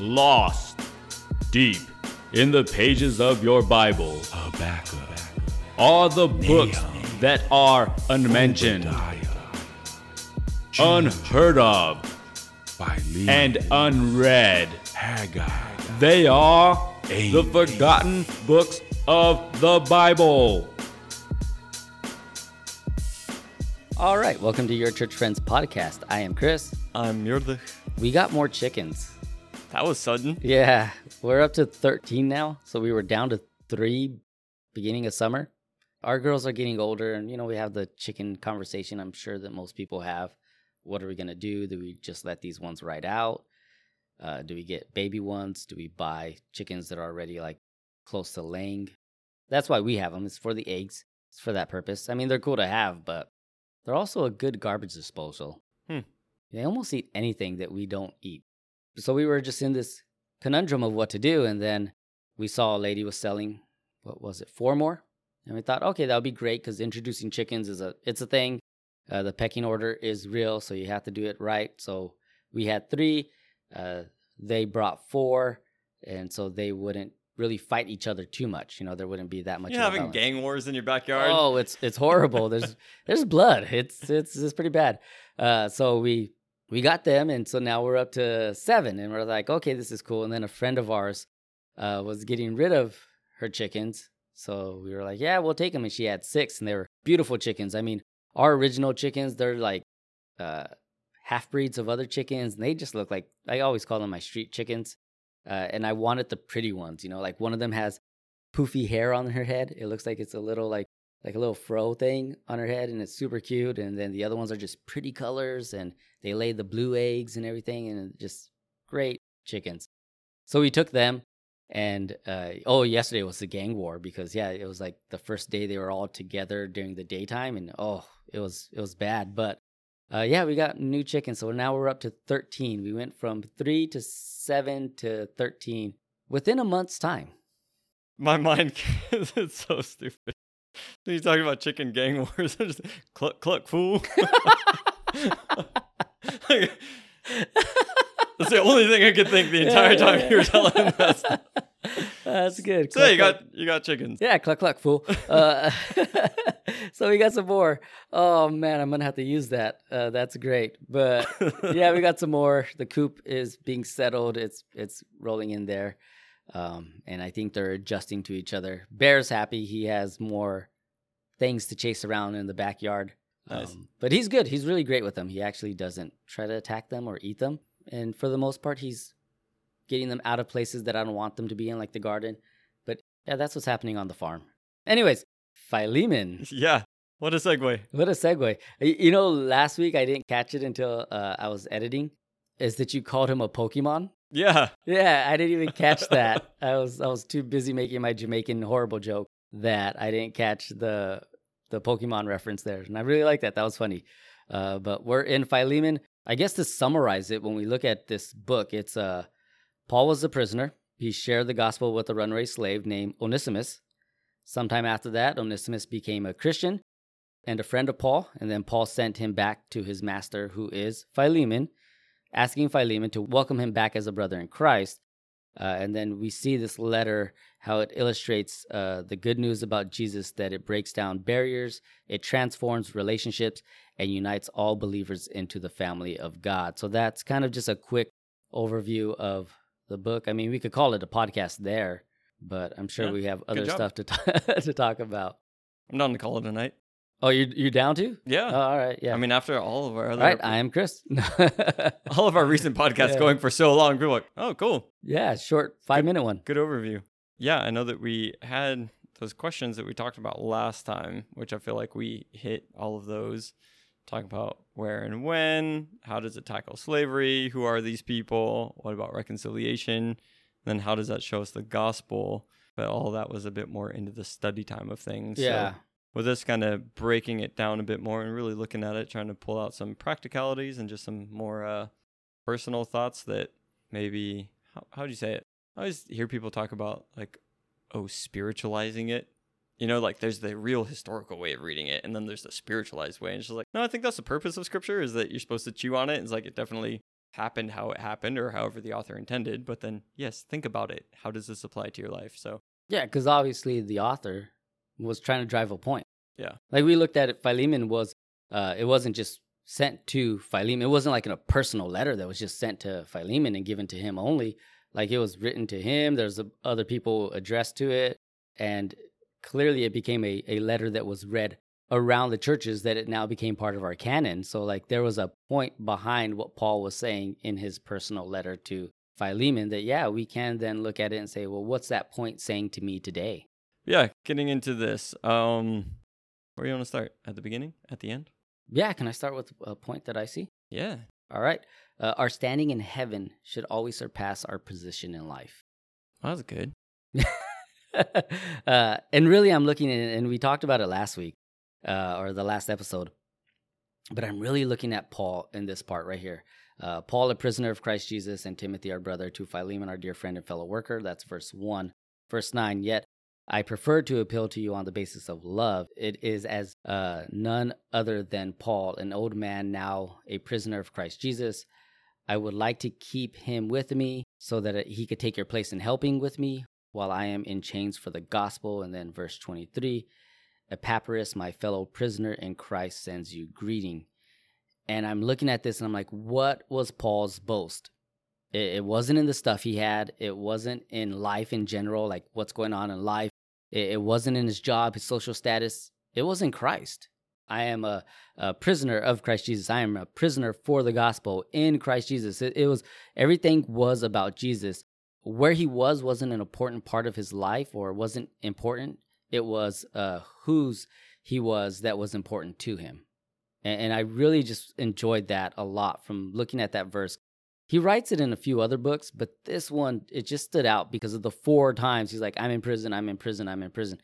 lost deep in the pages of your Bible Habakkuk, are the books that are unmentioned, unheard of, Philemon, and unread. Haggai. They are the forgotten books of the Bible. All right, welcome to Your Church Friends podcast. I am Chris. I'm Yurdlich. We got more chickens. That was sudden. Yeah, we're up to 13 now. So we were down to three beginning of summer. Our girls are getting older, and you know, we have the chicken conversation I'm sure that most people have. What are we going to do? Do we just let these ones ride out? Uh, do we get baby ones? Do we buy chickens that are already like close to laying? That's why we have them. It's for the eggs. It's for that purpose. I mean, they're cool to have, but they're also a good garbage disposal. Hmm. They almost eat anything that we don't eat. So we were just in this conundrum of what to do, and then we saw a lady was selling what was it four more, and we thought, okay, that would be great because introducing chickens is a it's a thing. Uh, the pecking order is real, so you have to do it right. So we had three. Uh, they brought four, and so they wouldn't really fight each other too much. You know, there wouldn't be that much. You're having balance. gang wars in your backyard. Oh, it's it's horrible. There's there's blood. It's it's it's pretty bad. Uh, so we we got them, and so now we're up to seven, and we're like, okay, this is cool. And then a friend of ours uh, was getting rid of her chickens, so we were like, yeah, we'll take them. And she had six, and they were beautiful chickens. I mean, our original chickens, they're like uh, half breeds of other chickens, and they just look like I always call them my street chickens. Uh, and I wanted the pretty ones, you know, like one of them has poofy hair on her head. It looks like it's a little like like a little fro thing on her head, and it's super cute. And then the other ones are just pretty colors, and they lay the blue eggs and everything, and just great chickens. So we took them, and uh, oh, yesterday was the gang war because yeah, it was like the first day they were all together during the daytime, and oh, it was it was bad. But uh, yeah, we got new chickens, so now we're up to thirteen. We went from three to seven to thirteen within a month's time. My mind it's so stupid. You talking about chicken gang wars, I'm just cluck cluck fool. Like, That's the only thing I could think the entire time you were telling that. That's good. So you Cluck, cluck. got you got chickens. Yeah, cluck cluck fool. Uh, so we got some more. Oh man, I'm gonna have to use that. Uh, that's great. But yeah, we got some more. The coop is being settled. It's it's rolling in there, um, and I think they're adjusting to each other. Bear's happy. He has more things to chase around in the backyard. Nice. Um, but he's good. He's really great with them. He actually doesn't try to attack them or eat them, and for the most part, he's getting them out of places that I don't want them to be in, like the garden. But yeah, that's what's happening on the farm. Anyways, Philemon. Yeah. What a segue. What a segue. You know, last week I didn't catch it until uh, I was editing. Is that you called him a Pokemon? Yeah. Yeah, I didn't even catch that. I was I was too busy making my Jamaican horrible joke that I didn't catch the the Pokemon reference there, and I really like that. That was funny. Uh, but we're in Philemon. I guess to summarize it, when we look at this book, it's uh, Paul was a prisoner. He shared the gospel with a runaway slave named Onesimus. Sometime after that, Onesimus became a Christian and a friend of Paul, and then Paul sent him back to his master, who is Philemon, asking Philemon to welcome him back as a brother in Christ. Uh, and then we see this letter, how it illustrates uh, the good news about Jesus, that it breaks down barriers, it transforms relationships, and unites all believers into the family of God. So that's kind of just a quick overview of the book. I mean, we could call it a podcast there, but I'm sure Yeah, we have other stuff to, t- to talk about. I'm down to call it a night. Oh, you you down to? Yeah. Oh, all right. Yeah. I mean, after all of our all other right. I am Chris. all of our recent podcasts Yeah. going for so long, people are like, oh, cool. yeah, short five minute one. Good overview. Yeah, I know that we had those questions that we talked about last time, which I feel like we hit all of those. Talk about where and when, how does it tackle slavery, who are these people, what about reconciliation, then how does that show us the gospel? But all that was a bit more into the study time of things. So Yeah. With this kind of breaking it down a bit more and really looking at it, trying to pull out some practicalities and just some more uh, personal thoughts that maybe how how do you say it? I always hear people talk about like, oh, spiritualizing it. You know, like there's the real historical way of reading it, and then there's the spiritualized way. And she's like, no, I think that's the purpose of scripture is that you're supposed to chew on it. It's like it definitely happened how it happened or however the author intended. But then, yes, think about it. How does this apply to your life? So, Yeah, because obviously the author was trying to drive a point. Yeah. Like we looked at it, Philemon was, uh, it wasn't just sent to Philemon. It wasn't like in a personal letter that was just sent to Philemon and given to him only. Like it was written to him. There's a, other people addressed to it. And clearly it became a, a letter that was read around the churches that it now became part of our canon. So like there was a point behind what Paul was saying in his personal letter to Philemon that yeah, we can then look at it and say, well, what's that point saying to me today? Yeah, getting into this. Um, where do you want to start? At the beginning? At the end? Yeah, can I start with a point that I see? Yeah. All right. Uh, our standing in heaven should always surpass our position in life. That was good. uh, and really, I'm looking at and we talked about it last week uh, or the last episode. But I'm really looking at Paul in this part right here. Uh, Paul, a prisoner of Christ Jesus, and Timothy, our brother, to Philemon, our dear friend and fellow worker. That's verse 1. Verse 9, yet I prefer to appeal to you on the basis of love. It is as uh, none other than Paul, an old man now a prisoner of Christ Jesus. I would like to keep him with me so that he could take your place in helping with me while I am in chains for the gospel. And then verse 23 Epaphras, my fellow prisoner in Christ, sends you greeting. And I'm looking at this and I'm like, what was Paul's boast? It, it wasn't in the stuff he had, it wasn't in life in general, like what's going on in life. It, it wasn't in his job, his social status. It was in Christ. I am a, a, prisoner of Christ Jesus. I am a prisoner for the gospel in Christ Jesus. It, it, was everything was about Jesus. Where he was wasn't an important part of his life or wasn't important. It was uh, whose he was that was important to him. And, and I really just enjoyed that a lot from looking at that verse. He writes it in a few other books, but this one, it just stood out because of the four times he's like, I'm in prison, I'm in prison, I'm in prison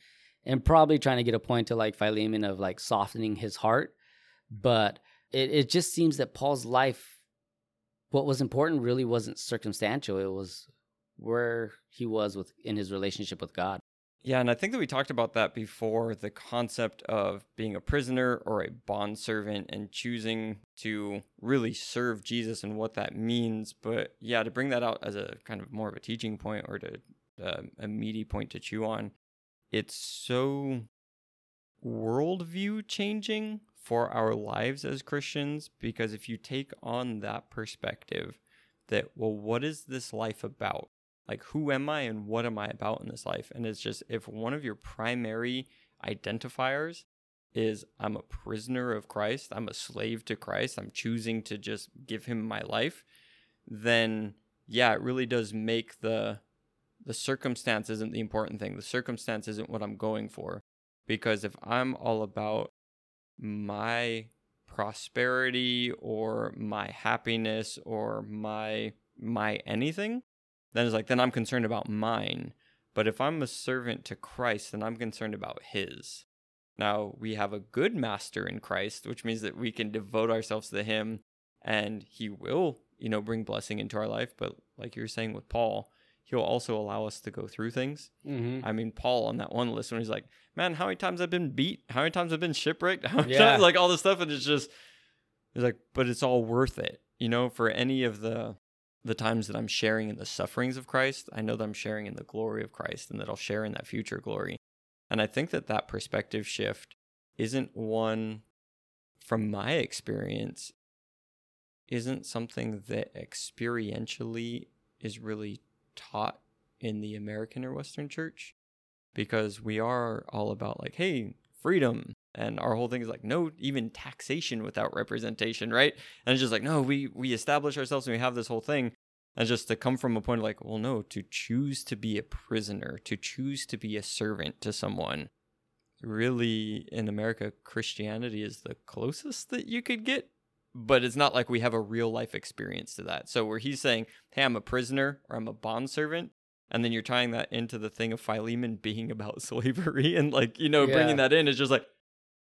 and probably trying to get a point to like Philemon of like softening his heart. But it, it just seems that Paul's life, what was important really wasn't circumstantial. It was where he was with in his relationship with God. Yeah, and I think that we talked about that before the concept of being a prisoner or a bondservant and choosing to really serve Jesus and what that means. But yeah, to bring that out as a kind of more of a teaching point or to uh, a meaty point to chew on, it's so worldview changing for our lives as Christians because if you take on that perspective that, well, what is this life about? Like, who am I and what am I about in this life? And it's just if one of your primary identifiers is I'm a prisoner of Christ, I'm a slave to Christ, I'm choosing to just give him my life, then yeah, it really does make the the circumstance isn't the important thing. The circumstance isn't what I'm going for. Because if I'm all about my prosperity or my happiness or my my anything, then it's like then I'm concerned about mine. But if I'm a servant to Christ, then I'm concerned about his. Now, we have a good master in Christ, which means that we can devote ourselves to him and he will, you know, bring blessing into our life, but like you were saying with Paul, he'll also allow us to go through things. Mm-hmm. I mean, Paul on that one list when he's like, "Man, how many times I've been beat? How many times I've been shipwrecked? How many Yeah. times, like all this stuff?" And it's just, it's like, but it's all worth it, you know, for any of the the times that I'm sharing in the sufferings of Christ. I know that I'm sharing in the glory of Christ, and that I'll share in that future glory. And I think that that perspective shift isn't one from my experience isn't something that experientially is really taught in the American or Western church because we are all about like, hey, freedom. And our whole thing is like, no, even taxation without representation, right? And it's just like, no, we we establish ourselves and we have this whole thing. And just to come from a point of like, well, no, to choose to be a prisoner, to choose to be a servant to someone, really in America, Christianity is the closest that you could get but it's not like we have a real life experience to that. So where he's saying, "Hey, I'm a prisoner or I'm a bond servant and then you're tying that into the thing of Philemon being about slavery and like you know Yeah. bringing that in is just like,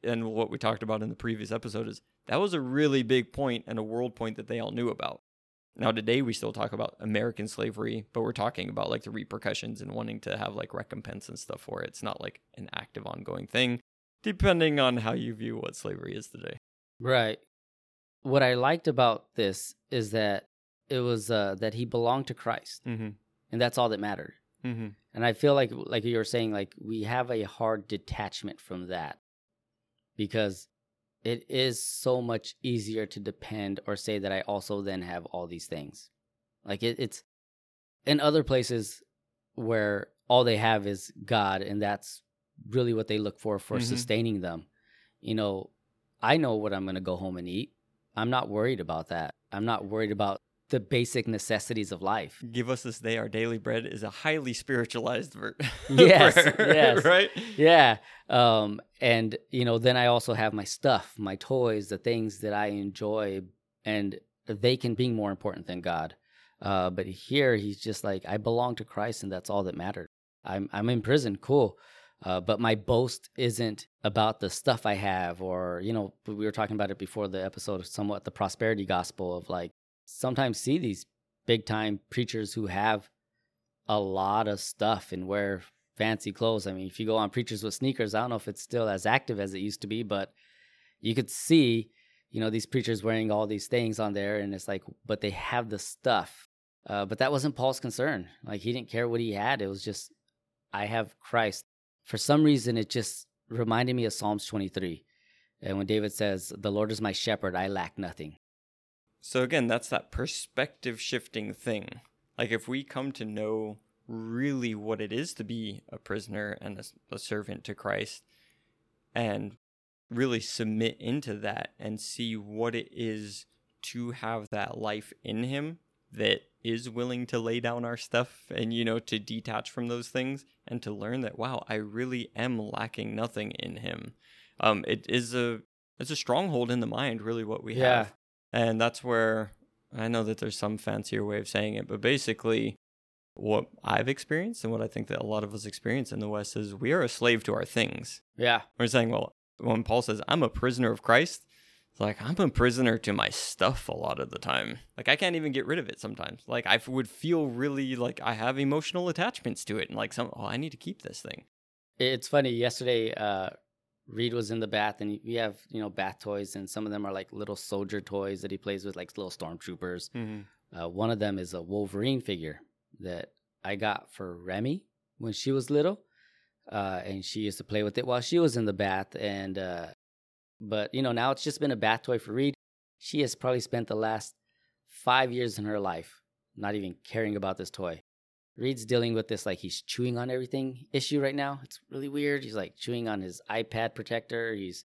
and what we talked about in the previous episode is that was a really big point and a world point that they all knew about. Now today we still talk about American slavery, but we're talking about like the repercussions and wanting to have like recompense and stuff for it. It's not like an active ongoing thing, depending on how you view what slavery is today. Right. What I liked about this is that it was uh, that he belonged to Christ, Mm-hmm. and that's all that mattered. Mm-hmm. And I feel like, like you were saying, like we have a hard detachment from that because it is so much easier to depend or say that I also then have all these things. Like it, it's in other places where all they have is God, and that's really what they look for for Mhm. sustaining them. You know, I know what I'm going to go home and eat. I'm not worried about that. I'm not worried about the basic necessities of life. Give us this day our daily bread is a highly spiritualized ver- Yes, prayer, yes. right? yeah um and you know then i also have my stuff my toys the things that i enjoy and they can be more important than god uh but here he's just like i belong to christ and that's all that mattered i'm i'm in prison cool uh, but my boast isn't about the stuff I have, or you know, we were talking about it before the episode, somewhat the prosperity gospel of like sometimes see these big time preachers who have a lot of stuff and wear fancy clothes. I mean, if you go on Preachers with Sneakers, I don't know if it's still as active as it used to be, but you could see, you know, these preachers wearing all these things on there, and it's like, but they have the stuff. Uh, but that wasn't Paul's concern. Like he didn't care what he had. It was just, I have Christ. For some reason, it just reminded me of Psalms 23. And when David says, The Lord is my shepherd, I lack nothing. So again, that's that perspective shifting thing. Like if we come to know really what it is to be a prisoner and a, a servant to Christ and really submit into that and see what it is to have that life in him that is willing to lay down our stuff and you know to detach from those things and to learn that wow i really am lacking nothing in him um it is a it's a stronghold in the mind really what we Yeah. have and that's where i know that there's some fancier way of saying it but basically what i've experienced and what i think that a lot of us experience in the west is we are a slave to our things Yeah. we're saying, well, when Paul says, I'm a prisoner of Christ, it's like I'm a prisoner to my stuff a lot of the time. Like I can't even get rid of it sometimes. Like I would feel really like I have emotional attachments to it and like some, oh, I need to keep this thing. It's funny. Yesterday, uh, Reed was in the bath, and we have you know bath toys, and some of them are like little soldier toys that he plays with, like little stormtroopers. Mm-hmm. Uh, one of them is a Wolverine figure that I got for Remy when she was little, uh, and she used to play with it while she was in the bath. And uh, but you know now it's just been a bath toy for Reed. She has probably spent the last five years in her life not even caring about this toy. Reed's dealing with this like he's chewing on everything issue right now. It's really weird. He's like chewing on his iPad protector. He's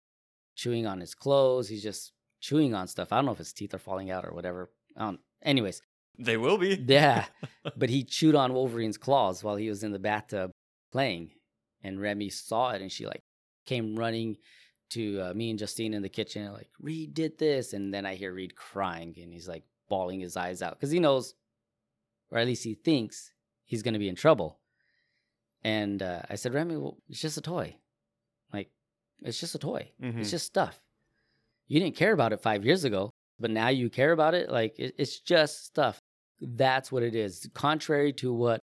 chewing on his clothes. He's just chewing on stuff. I don't know if his teeth are falling out or whatever. Um, anyways, They will be. yeah, but he chewed on Wolverine's claws while he was in the bathtub playing, and Remy saw it, and she like came running to uh, me and Justine in the kitchen, like Reed did this, and then I hear Reed crying, and he's like bawling his eyes out because he knows, or at least he thinks he's gonna be in trouble. And uh, I said, Remy, well, it's just a toy, like it's just a toy. Mhm. It's just stuff. You didn't care about it five years ago, but now you care about it. Like it, it's just stuff. That's what it is. Contrary to what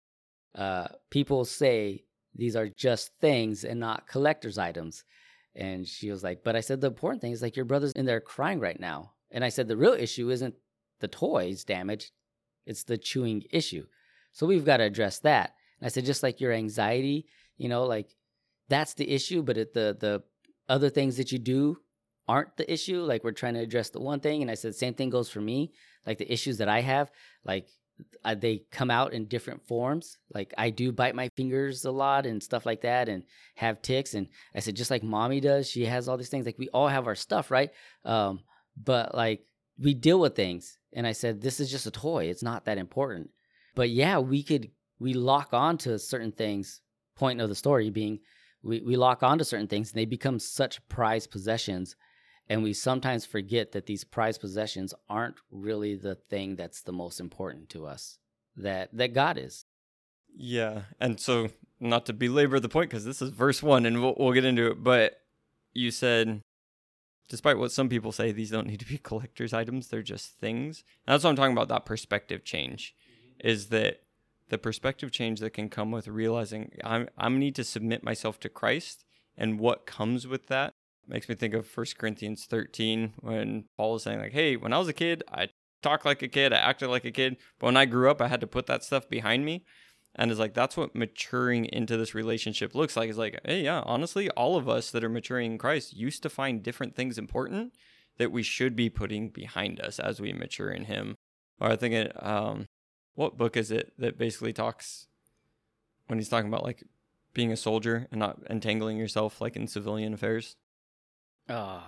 uh, people say, these are just things and not collector's items. And she was like, but I said the important thing is like your brother's in there crying right now. And I said the real issue isn't the toys damaged, it's the chewing issue. So we've got to address that. And I said just like your anxiety, you know, like that's the issue, but it, the the other things that you do aren't the issue. Like we're trying to address the one thing, and I said same thing goes for me. Like the issues that I have, like uh, they come out in different forms. Like I do bite my fingers a lot and stuff like that, and have ticks. And I said just like mommy does, she has all these things. Like we all have our stuff, right? Um, but like we deal with things. And I said this is just a toy. It's not that important. But yeah, we could we lock on to certain things. Point of the story being we, we lock on to certain things and they become such prized possessions and we sometimes forget that these prized possessions aren't really the thing that's the most important to us that that god is Yeah. And so, not to belabor the point, because this is verse one and we'll, we'll get into it, but you said, despite what some people say, these don't need to be collector's items, they're just things. And that's what I'm talking about that perspective change is that the perspective change that can come with realizing I'm, I need to submit myself to Christ and what comes with that makes me think of 1 Corinthians 13 when Paul is saying, like, hey, when I was a kid, I talked like a kid, I acted like a kid. But when I grew up, I had to put that stuff behind me. And it's like that's what maturing into this relationship looks like. It's like, hey, yeah, honestly, all of us that are maturing in Christ used to find different things important that we should be putting behind us as we mature in Him. Or I think it, um, what book is it that basically talks when he's talking about like being a soldier and not entangling yourself like in civilian affairs? Oh,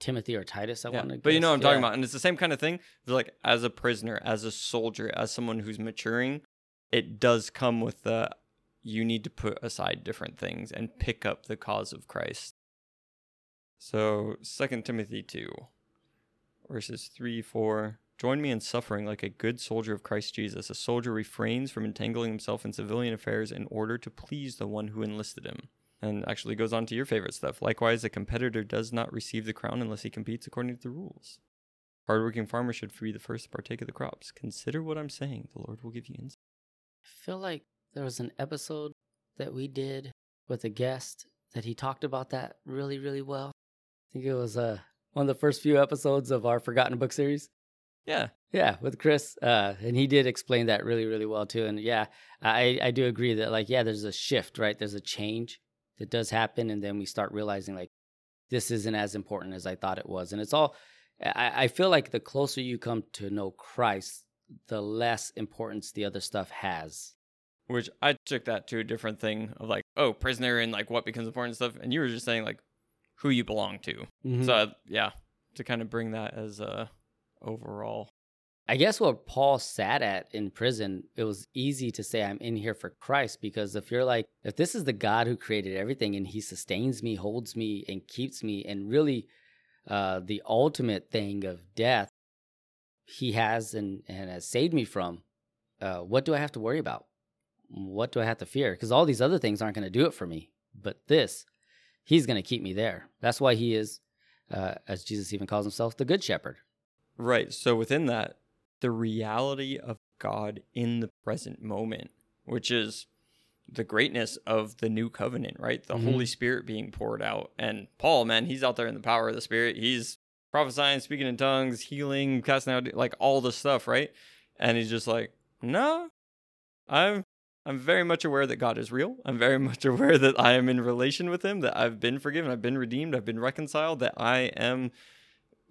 Timothy or Titus, I Yeah, want to. But you know what I'm talking about. And it's the same kind of thing. It's like as a prisoner, as a soldier, as someone who's maturing, it does come with the you need to put aside different things and pick up the cause of Christ. So Second Timothy two, verses three, four. Join me in suffering like a good soldier of Christ Jesus. A soldier refrains from entangling himself in civilian affairs in order to please the one who enlisted him. And actually goes on to your favorite stuff. Likewise, a competitor does not receive the crown unless he competes according to the rules. Hardworking farmers should be the first to partake of the crops. Consider what I'm saying. The Lord will give you insight. I feel like there was an episode that we did with a guest that he talked about that really, really well. I think it was uh, one of the first few episodes of our Forgotten Book series. Yeah. Yeah, with Chris, uh, and he did explain that really, really well too. And yeah, I I do agree that like yeah, there's a shift, right? There's a change that does happen, and then we start realizing like this isn't as important as I thought it was, and it's all. I, I feel like the closer you come to know Christ, the less importance the other stuff has. Which I took that to a different thing of like, oh, prisoner and like what becomes important stuff. And you were just saying like who you belong to. Mhm. So yeah, to kind of bring that as a overall. I guess what Paul sat at in prison, it was easy to say I'm in here for Christ because if you're like, if this is the God who created everything and he sustains me, holds me, and keeps me, and really uh, the ultimate thing of death, he has and, and has saved me from, uh, what do I have to worry about? What do I have to fear? Because all these other things aren't going to do it for me. But this, he's going to keep me there. That's why he is, uh, as Jesus even calls himself, the good shepherd. Right. So within that, the reality of God in the present moment, which is the greatness of the new covenant, right? The Mhm. Holy Spirit being poured out. And Paul, man, he's out there in the power of the Spirit. He's prophesying, speaking in tongues, healing, casting out like all the stuff, right? And he's just like, "No. I'm I'm very much aware that God is real. I'm very much aware that I am in relation with him, that I've been forgiven, I've been redeemed, I've been reconciled, that I am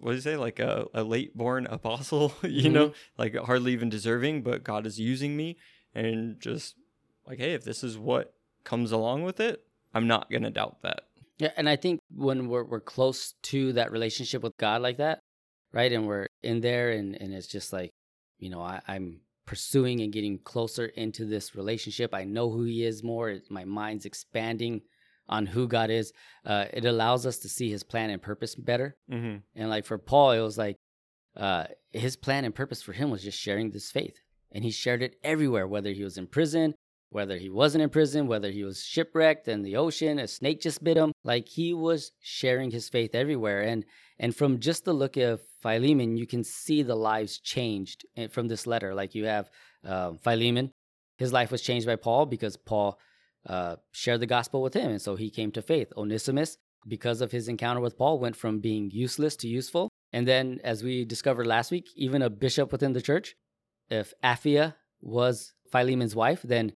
what do you say like a, a late born apostle you mm-hmm. know like hardly even deserving but god is using me and just like hey if this is what comes along with it i'm not gonna doubt that Yeah, and I think when we're we're close to that relationship with God like that, right? And we're in there and, and it's just like, you know, I, I'm pursuing and getting closer into this relationship. I know who he is more. My mind's expanding on who God is. Uh, it allows us to see his plan and purpose better. mm-hmm. And like for Paul, it was like uh, his plan and purpose for him was just sharing this faith. And he shared it everywhere, whether he was in prison, whether he wasn't in prison, whether he was shipwrecked in the ocean, a snake just bit him. Like he was sharing his faith everywhere. And and from just the look of Philemon, you can see the lives changed eh, from this letter. Like you have um, Philemon, his life was changed by Paul because Paul uh, shared the gospel with him. And so he came to faith. Onesimus, because of his encounter with Paul, went from being useless to useful. And then, as we discovered last week, even a bishop within the church, if Apphia was Philemon's wife, then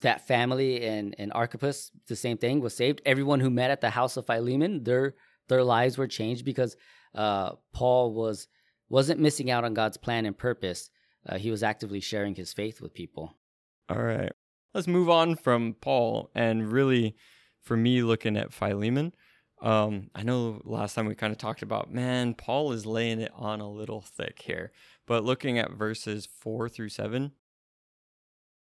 that family and, and Archippus, the same thing, was saved. Everyone who met at the house of Philemon, their their lives were changed because uh, Paul was wasn't missing out on God's plan and purpose. Uh, he was actively sharing his faith with people. all right let's move on from paul and really for me looking at philemon um, i know last time we kind of talked about man paul is laying it on a little thick here but looking at verses 4 through 7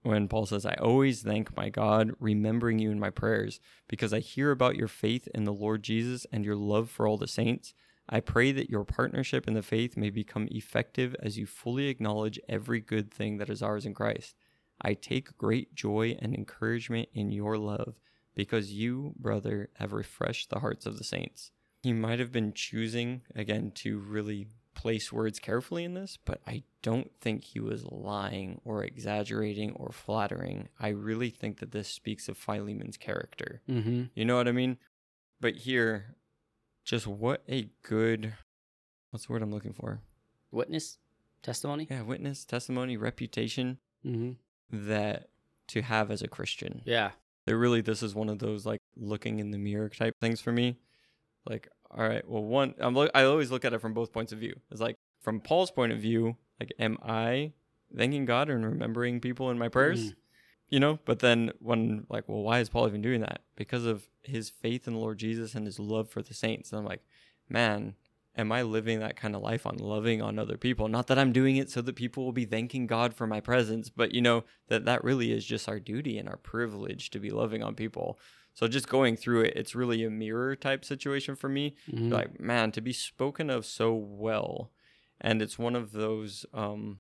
when Paul says, I always thank my God, remembering you in my prayers, because I hear about your faith in the Lord Jesus and your love for all the saints. I pray that your partnership in the faith may become effective as you fully acknowledge every good thing that is ours in Christ. I take great joy and encouragement in your love, because you, brother, have refreshed the hearts of the saints. He might have been choosing, again, to really place words carefully in this, but I don't think he was lying or exaggerating or flattering. I really think that this speaks of Philemon's character. Mm-hmm. You know what I mean? But here, just what a good what's the word I'm looking for? Witness. testimony. yeah, witness, testimony, reputation Mm-hmm. That to have as a Christian. Yeah. That really this is one of those like looking in the mirror type things for me. Like, all right, well, one, I'm lo- I always look at it from both points of view. It's like from Paul's point of view, like, am I thanking God and remembering people in my prayers? Mm. You know, but then when like, well, why is Paul even doing that? Because of his faith in the Lord Jesus and his love for the saints. And I'm like, man, am I living that kind of life on loving on other people? Not that I'm doing it so that people will be thanking God for my presence, but you know that that really is just our duty and our privilege to be loving on people. So just going through it, it's really a mirror type situation for me. Mhm. Like, man, to be spoken of so well, and it's one of those um,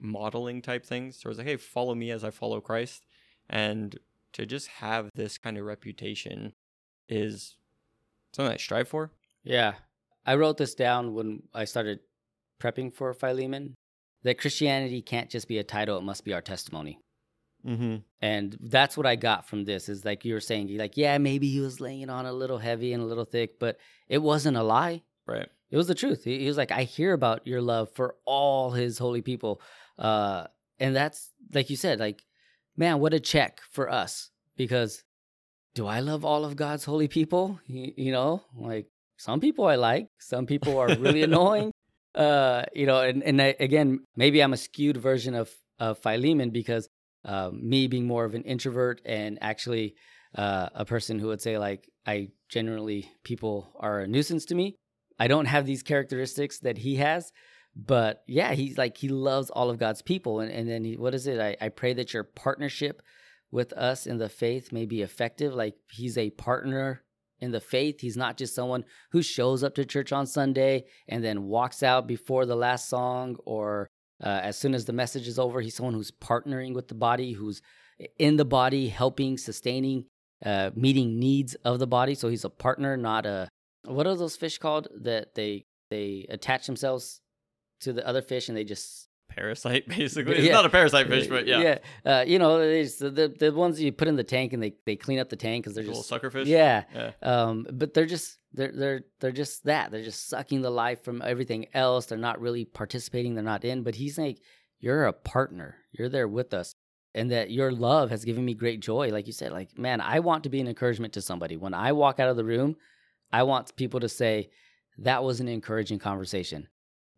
modeling type things. So it's like, hey, follow me as I follow Christ, and to just have this kind of reputation is something I strive for. Yeah. I wrote this down when I started prepping for Philemon that Christianity can't just be a title, it must be our testimony. Mm-hmm. And that's what I got from this is like you were saying, like, yeah, maybe he was laying it on a little heavy and a little thick, but it wasn't a lie. Right. It was the truth. He, he was like, I hear about your love for all his holy people. Uh, and that's like you said, like, man, what a check for us because do I love all of God's holy people? You, you know, like some people I like, some people are really annoying. Uh, you know, and, and I, again, maybe I'm a skewed version of, of Philemon because uh, me being more of an introvert and actually uh, a person who would say like I generally people are a nuisance to me. I don't have these characteristics that he has, but yeah, he's like he loves all of God's people, and and then he, what is it? I, I pray that your partnership with us in the faith may be effective. Like he's a partner in the faith. He's not just someone who shows up to church on Sunday and then walks out before the last song or uh, as soon as the message is over. He's someone who's partnering with the body, who's in the body, helping, sustaining, uh, meeting needs of the body. So he's a partner, not a what are those fish called that they they attach themselves to the other fish and they just Parasite, basically. It's Yeah. not a parasite fish, but yeah. yeah, uh, you know, the, the the ones you put in the tank and they they clean up the tank because they're Like a little just sucker fish. yeah. Yeah. Um, but they're just they're they're they're just that. They're just sucking the life from everything else. They're not really participating. They're not in. But he's like, you're a partner. You're there with us, and that your love has given me great joy. Like you said, like man, I want to be an encouragement to somebody. When I walk out of the room, I want people to say that was an encouraging conversation.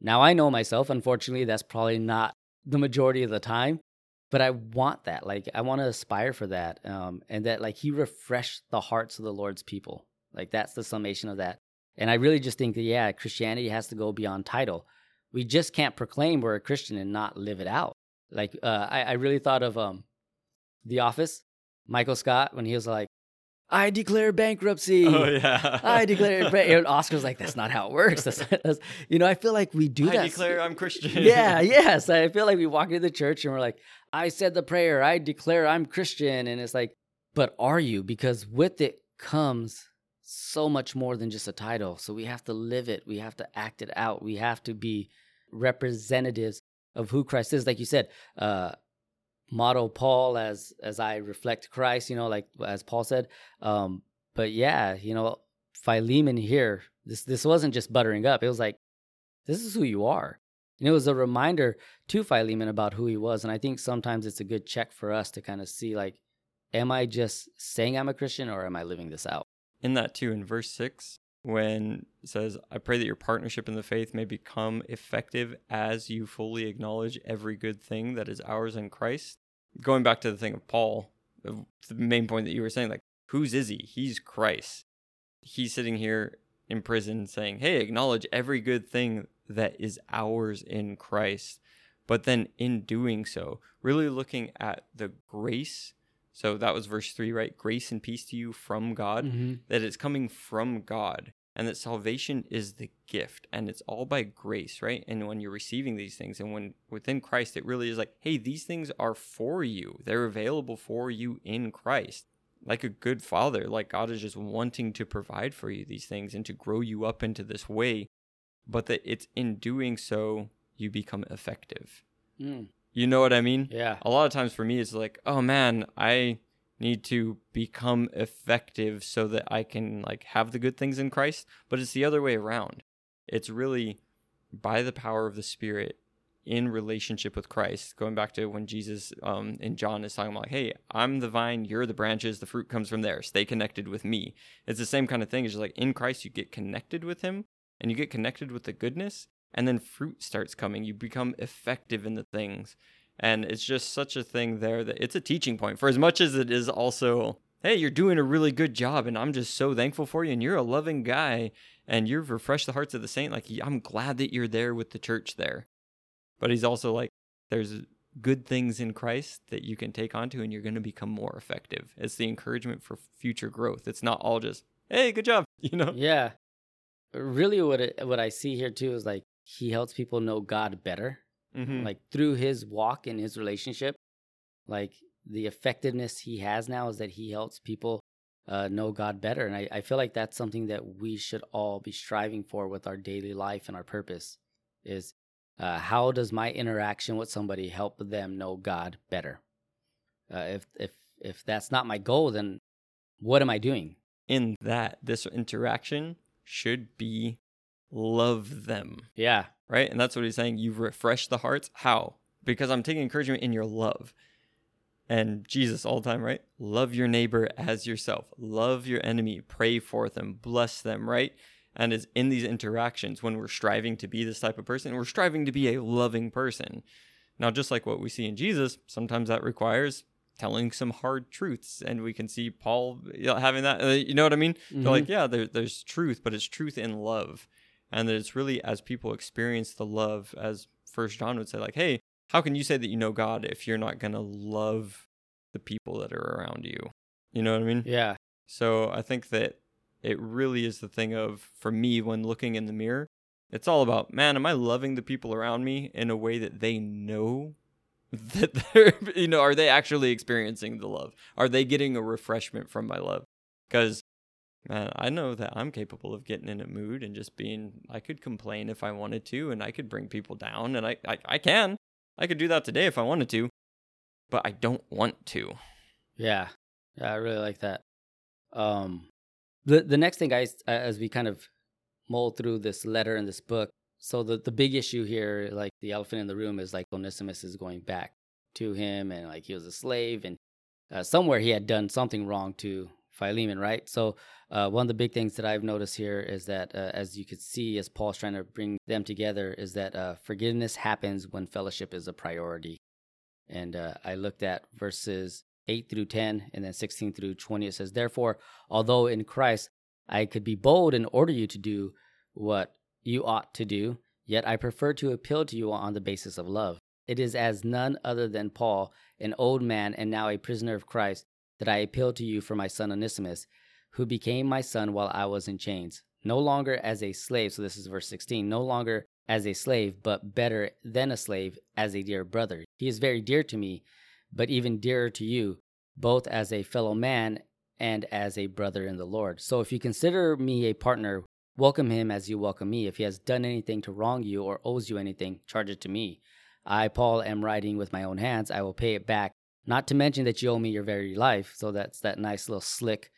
Now I know myself. Unfortunately, that's probably not the majority of the time but I want that. Like I want to aspire for that. Um, and that like he refreshed the hearts of the Lord's people. Like that's the summation of that. And I really just think that yeah, Christianity has to go beyond title. We just can't proclaim we're a Christian and not live it out. Like uh, I, I really thought of um, The Office, Michael Scott when he was like, "I declare bankruptcy." Oh yeah. I declare, ban-" and Oscar's like, "That's not how it works." That's, that's, you know, I feel like we do I that. I declare I'm Christian. yeah, yes. I feel like we walk into the church and we're like, I said the prayer, I declare I'm Christian. And it's like, but are you? Because with it comes so much more than just a title. So we have to live it, we have to act it out, we have to be representatives of who Christ is. Like you said, uh, model Paul as as I reflect Christ, you know, like as Paul said. Um, but yeah, you know, Philemon here, this this wasn't just buttering up. It was like, this is who you are. And it was a reminder to Philemon about who he was. And I think sometimes it's a good check for us to kind of see like, am I just saying I'm a Christian or am I living this out? in that too in verse 6 when it says i pray that your partnership in the faith may become effective as you fully acknowledge every good thing that is ours in christ going back to the thing of paul the main point that you were saying like whose is he? He's christ. He's sitting here in prison saying hey acknowledge every good thing that is ours in christ but then in doing so really looking at the grace. So that was verse 3 right? Grace and peace to you from god Mm-hmm. that it's coming from God and that salvation is the gift and it's all by grace, right? And when you're receiving these things and when within Christ, it really is like, hey, these things are for you. They're available for you in Christ. Like a good father, like God is just wanting to provide for you these things and to grow you up into this way, but that it's in doing so, you become effective. Mm, You know what I mean? yeah. a lot of times for me it's like oh man i need to become effective so that i can like have the good things in christ but it's the other way around it's really by the power of the spirit in relationship with Christ. Going back to when Jesus um, in John is talking about, hey, I'm the vine, you're the branches, the fruit comes from there. Stay connected with me. It's the same kind of thing. It's just like in Christ, you get connected with Him and you get connected with the goodness, and then fruit starts coming. You become effective in the things. And it's just such a thing there that it's a teaching point for as much as it is also, hey, you're doing a really good job, and I'm just so thankful for you, and you're a loving guy, and you've refreshed the hearts of the saint. Like, I'm glad that you're there with the church there. But he's also like, there's good things in Christ that you can take onto, and you're going to become more effective. It's the encouragement for future growth. It's not all just, hey, good job, you know? Yeah. Really, what it, what I see here too is like he helps people know God better, Mm-hmm. like through his walk and his relationship. Like the effectiveness he has now is that he helps people uh, know God better, and I, I feel like that's something that we should all be striving for with our daily life and our purpose. Is uh, how does my interaction with somebody help them know God better? Uh, if if if that's not my goal, then what am I doing? in that, this interaction should be love them. Yeah, right? And that's what he's saying. You've refreshed the hearts. How? Because I'm taking encouragement in your love. And Jesus all the time, right? Love your neighbor as yourself. Love your enemy. Pray for them. Bless them, right? And it's in these interactions when we're striving to be this type of person, we're striving to be a loving person. Now, just like what we see in Jesus, sometimes that requires telling some hard truths. And we can see Paul having that, uh, you know what I mean? They're like, yeah, there, there's truth, but it's truth in love and that it's really as people experience the love as first john would say like hey how can you say that you know god if you're not going to love the people that are around you? You know what i mean? Yeah, so i think that it really is the thing of for me when looking in the mirror it's all about man am i loving the people around me in a way that they know that they're you know are they actually experiencing the love? Are they getting a refreshment from my love? Because Man, I know that I'm capable of getting in a mood and just being, I could complain if I wanted to, and I could bring people down, and I, I, I can. I could do that today if I wanted to, but I don't want to. Yeah, yeah, I really like that. Um, the the next thing, uh, as we kind of mull through this letter and this book, so the the big issue here, like the elephant in the room, is like Onesimus is going back to him, and like he was a slave, and uh, somewhere he had done something wrong to Philemon, right? So uh, one of the big things that I've noticed here is that, uh, as you could see, as Paul's trying to bring them together, is that uh, forgiveness happens when fellowship is a priority. And uh, I looked at verses 8 through 10 and then 16 through 20. It says, Therefore, although in Christ I could be bold and order you to do what you ought to do, yet I prefer to appeal to you on the basis of love. It is as none other than Paul, an old man and now a prisoner of Christ, that I appeal to you for my son Onesimus, who became my son while I was in chains. No longer as a slave, so this is verse 16, no longer as a slave, but better than a slave, as a dear brother. He is very dear to me, but even dearer to you, both as a fellow man and as a brother in the Lord. So if you consider me a partner, welcome him as you welcome me. If he has done anything to wrong you or owes you anything, charge it to me. I, Paul, am writing with my own hands. I will pay it back. Not to mention that you owe me your very life. So that's that nice little slick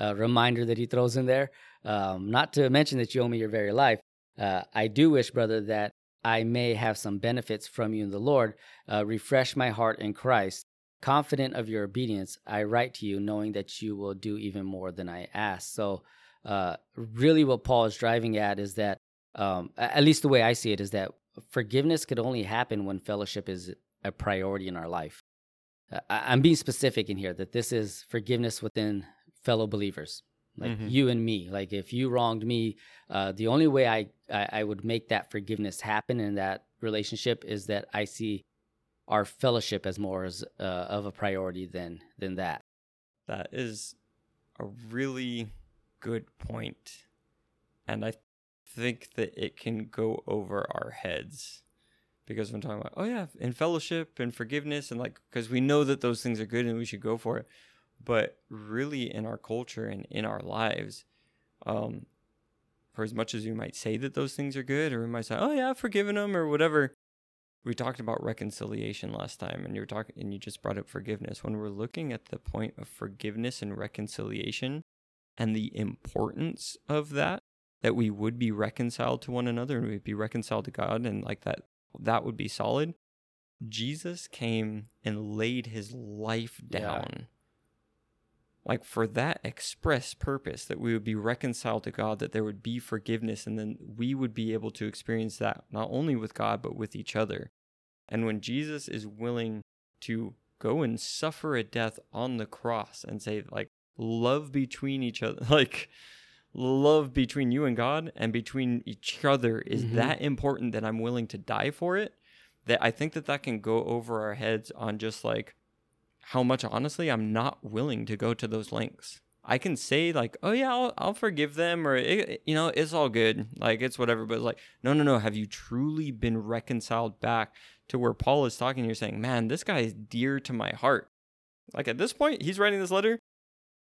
uh, reminder that he throws in there. Um, not to mention that you owe me your very life. Uh, I do wish, brother, that I may have some benefits from you in the Lord. Uh, refresh my heart in Christ. Confident of your obedience, I write to you, knowing that you will do even more than I ask. So, uh, really, what Paul is driving at is that, um, at least the way I see it, is that forgiveness could only happen when fellowship is a priority in our life. Uh, I- I'm being specific in here that this is forgiveness within fellow believers like Mhm. you and me like if you wronged me uh, the only way I, I i would make that forgiveness happen in that relationship is that i see our fellowship as more as uh, of a priority than than that That is a really good. And I think that it can go over our heads. Because when talking about, oh yeah, in fellowship and forgiveness, and like, because we know that those things are good and we should go for it. But really, in our culture and in our lives, um, for as much as you might say that those things are good, or we might say, oh yeah, I've forgiven them, or whatever, we talked about reconciliation last time and you were talking and you just brought up forgiveness when we're looking at the point of forgiveness and reconciliation and the importance of that that we would be reconciled to one another and we'd be reconciled to god and like that that would be solid. Jesus came and laid his life Yeah. down. Like for that express purpose that we would be reconciled to God, that there would be forgiveness, and then we would be able to experience that not only with God, but with each other. And when Jesus is willing to go and suffer a death on the cross and say, like, love between each other, like, love between you and God and between each other is Mhm. that important that I'm willing to die for it. That I think that that can go over our heads on just like how much honestly I'm not willing to go to those lengths. I can say like, oh yeah, I'll, I'll forgive them, or you know, it's all good, like it's whatever. But it's like, no, no, no. Have you truly been reconciled back to where Paul is talking? You're saying, man, this guy is dear to my heart. Like at this point, he's writing this letter.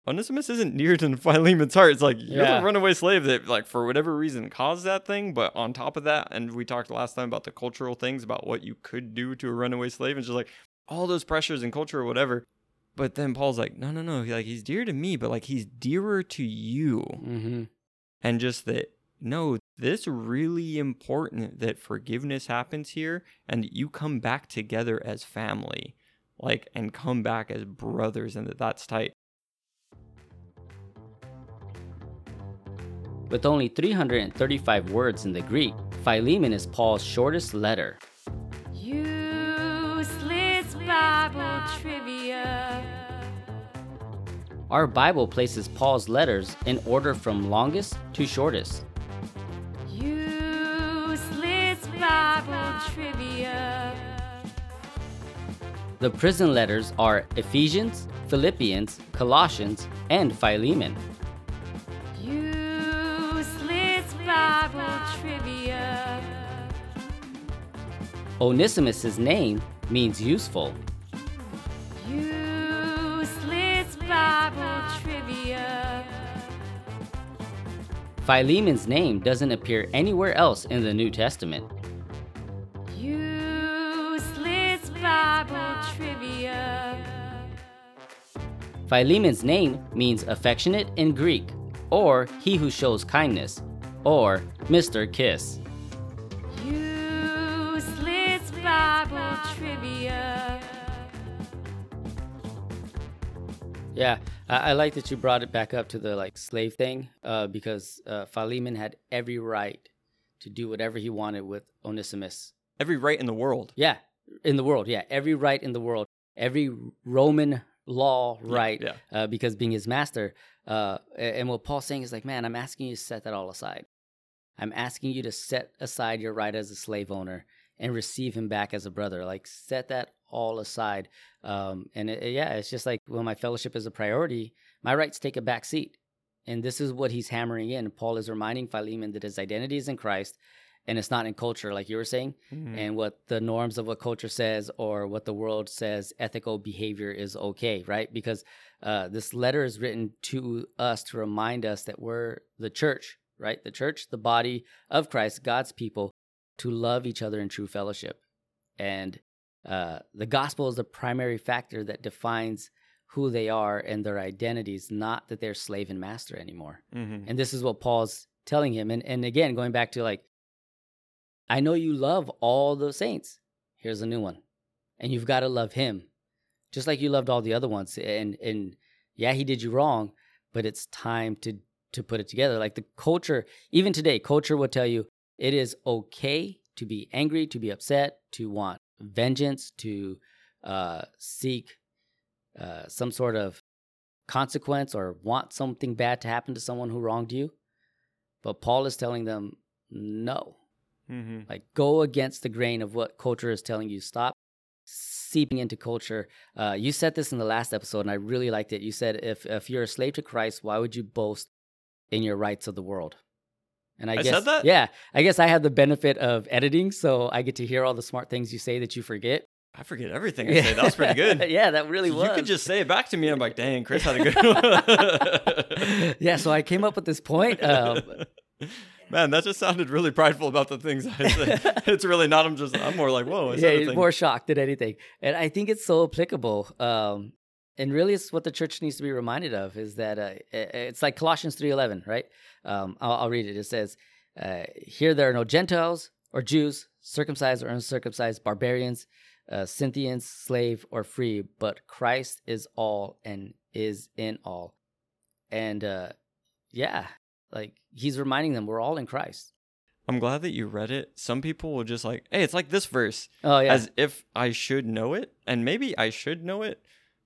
Onesimus isn't near to Philemon's heart. It's like you're Yeah. the runaway slave that, like, for whatever reason, caused that thing. But on top of that, and we talked last time about the cultural things about what you could do to a runaway slave, and just like all those pressures and culture or whatever. But then Paul's like, no, no, no. Like he's dear to me, but like he's dearer to you, Mm-hmm. and just that. No, this really important that forgiveness happens here, and that you come back together as family, like, and come back as brothers, and that that's tight. With only 335 words in the Greek, Philemon is Paul's shortest letter. Useless Bible trivia. Our Bible places Paul's letters in order from longest to shortest. Useless Bible trivia. The prison letters are Ephesians, Philippians, Colossians, and Philemon. Trivia. Onesimus' name means useful. Useless Bible trivia. Philemon's name doesn't appear anywhere else in the New Testament. Useless Bible trivia. Philemon's name means affectionate in Greek, or he who shows kindness, or Mr. Kiss. Useless Bible trivia. Yeah, I, I like that you brought it back up to the like slave thing, uh, because uh, Philemon had every right to do whatever he wanted with Onesimus. Every right in the world. Yeah, in the world. Yeah, every right in the world, every Roman law right, yeah. Uh, because being his master. Uh, and what Paul's saying is like, man, I'm asking you to set that all aside. I'm asking you to set aside your right as a slave owner and receive him back as a brother. Like, set that all aside. Um, and it, yeah, it's just like when my fellowship is a priority, my rights take a back seat. And this is what he's hammering in. Paul is reminding Philemon that his identity is in Christ and it's not in culture, like you were saying Mhm. and what the norms of what culture says or what the world says ethical behavior is okay, right? Because uh, this letter is written to us to remind us that we're the church, right? The church, the body of Christ, God's people, to love each other in true fellowship. And uh, the gospel is the primary factor that defines who they are and their identities, not that they're slave and master anymore. Mhm. And this is what Paul's telling him. And and again, going back to like, I know you love all the saints. Here's a new one. And you've got to love him. Just like you loved all the other ones. And and yeah, he did you wrong, but it's time to to put it together. Like the culture, even today, culture will tell you it is okay to be angry, to be upset, to want vengeance, to uh, seek uh, some sort of consequence or want something bad to happen to someone who wronged you. But Paul is telling them, no. Mhm. Like, go against the grain of what culture is telling you. Stop seeping into culture. Uh, you said this in the last episode, and I really liked it. You said, if, if you're a slave to Christ, why would you boast in your rights of the world? And I, I guess, said that? yeah, I guess I have the benefit of editing, so I get to hear all the smart things you say that you forget. I forget everything I say. That was pretty good. yeah, that really was. you could just say it back to me. I'm like, dang, Chris had a good one. yeah, so I came up with this point. Um, Man, that just sounded really prideful about the things I said. it's really not. I'm just. I'm more like, whoa. Yeah, said a thing. more shocked than anything, and I think it's so applicable. Um, and really, it's what the church needs to be reminded of is that uh, it's like Colossians three eleven, right? Um, I'll, I'll read it. It says, uh, "Here there are no Gentiles or Jews, circumcised or uncircumcised, barbarians, uh, Scythians, slave or free, but Christ is all and is in all. And uh, yeah, like he's reminding them we're all in Christ. I'm glad that you read it. Some people will just like, hey, it's like this verse, Oh yeah, as if I should know it, and maybe I should know it,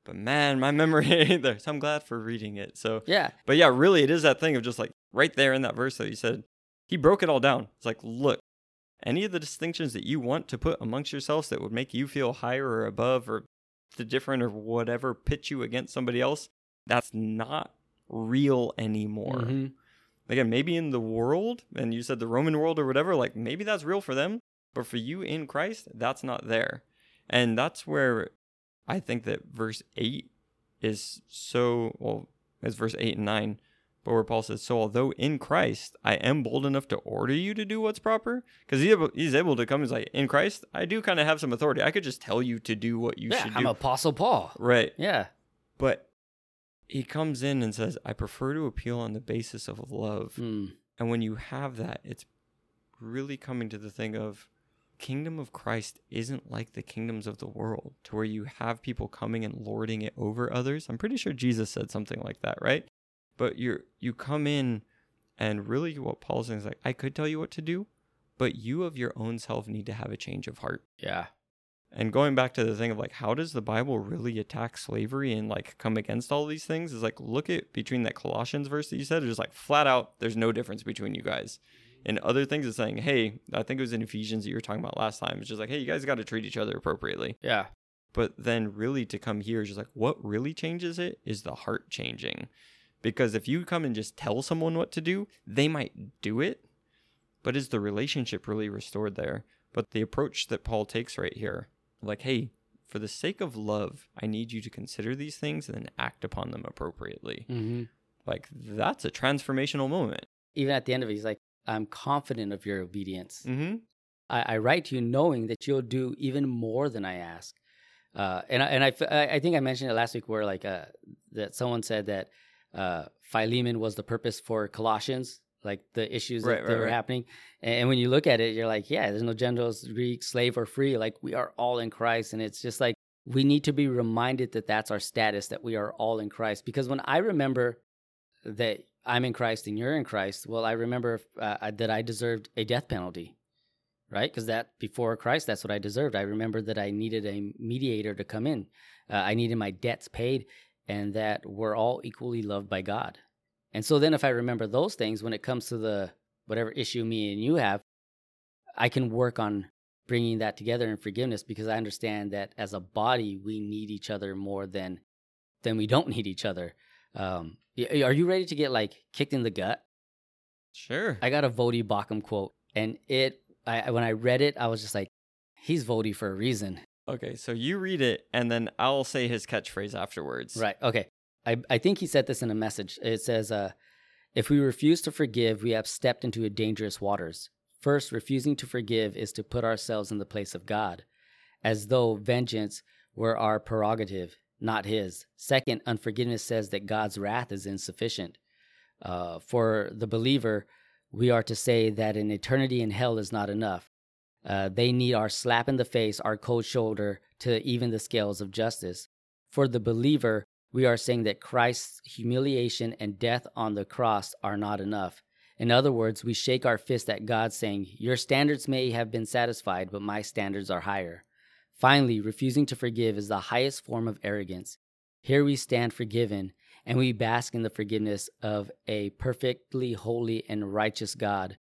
but man, my memory ain't there. So I'm glad for reading it. So, yeah, but yeah, really, it is that thing of just like right there in that verse that you said, he broke it all down. It's like, look, any of the distinctions that you want to put amongst yourselves that would make you feel higher or above or the different or whatever pitch you against somebody else, that's not real anymore. Mhm. Again, maybe in the world, and you said the Roman world or whatever, like maybe that's real for them, but for you in Christ, that's not there. And that's where I think that verse 8 is so, well, it's verse 8 and 9, but where Paul says, So although in Christ I am bold enough to order you to do what's proper, because he, he's able to come he's like, In Christ, I do kind of have some authority. I could just tell you to do what you should." yeah. should I'm do. Apostle Paul. right. Yeah, But he comes in and says, I prefer to appeal on the basis of love. Mm. And when you have that, it's really coming to the thing of kingdom of Christ isn't like the kingdoms of the world to where you have people coming and lording it over others. I'm pretty sure Jesus said something like that, right? But you're you come in and really what Paul's saying is like, I could tell you what to do, but you of your own self need to have a change of heart. yeah, And going back to the thing of like, how does the Bible really attack slavery and like come against all these things? Is like, look at between that Colossians verse that you said, it's just like flat out, there's no difference between you guys. And other things is saying, hey, I think it was in Ephesians that you were talking about last time. It's just like, hey, you guys got to treat each other appropriately. yeah, But then really to come here is just like, what really changes it is the heart changing. Because if you come and just tell someone what to do, they might do it. But is the relationship really restored there? But the approach that Paul takes right here, like, hey, for the sake of love, I need you to consider these things and then act upon them appropriately. hmm Like, that's a transformational moment. Even at the end of it, he's like, "I'm confident of your obedience. Mm-hmm. I, I write to you knowing that you'll do even more than I ask." Uh, and I, and I, I think I mentioned it last week where like uh, that someone said that uh, Philemon was the purpose for Colossians, like the issues Right, that, right, that were right. happening. And, and when you look at it, you're like, yeah, there's no Gentiles, Greek, slave, or free. Like we are all in Christ, and it's just like we need to be reminded that that's our status, that we are all in Christ. Because when I remember that I'm in Christ and you're in Christ, well, I remember uh, that I deserved a death penalty, right? Because that before Christ, that's what I deserved. I remember that I needed a mediator to come in. Uh, I needed my debts paid, and that we're all equally loved by God. And so then, if I remember those things, when it comes to the whatever issue me and you have, I can work on bringing that together in forgiveness because I understand that as a body, we need each other more than than we don't need each other. Um, are you ready to get like kicked in the gut? Sure. I got a Voddie Baucham quote, and it. I when I read it, I was just like, he's Voddie for a reason, okay, so you read it, and then I'll say his catchphrase afterwards. right? Okay, I I think he said this in a message. It says, uh, "If we refuse to forgive, we have stepped into a dangerous waters. First, refusing to forgive is to put ourselves in the place of God, as though vengeance were our prerogative, not His. Second, unforgiveness says that God's wrath is insufficient. Uh, for the believer, we are to say that an eternity in hell is not enough. Uh, they need our slap in the face, our cold shoulder to even the scales of justice. For the believer, we are saying that Christ's humiliation and death on the cross are not enough. In other words, we shake our fist at God, saying, Your standards may have been satisfied, but my standards are higher. Finally, refusing to forgive is the highest form of arrogance. Here we stand forgiven, and we bask in the forgiveness of a perfectly holy and righteous God.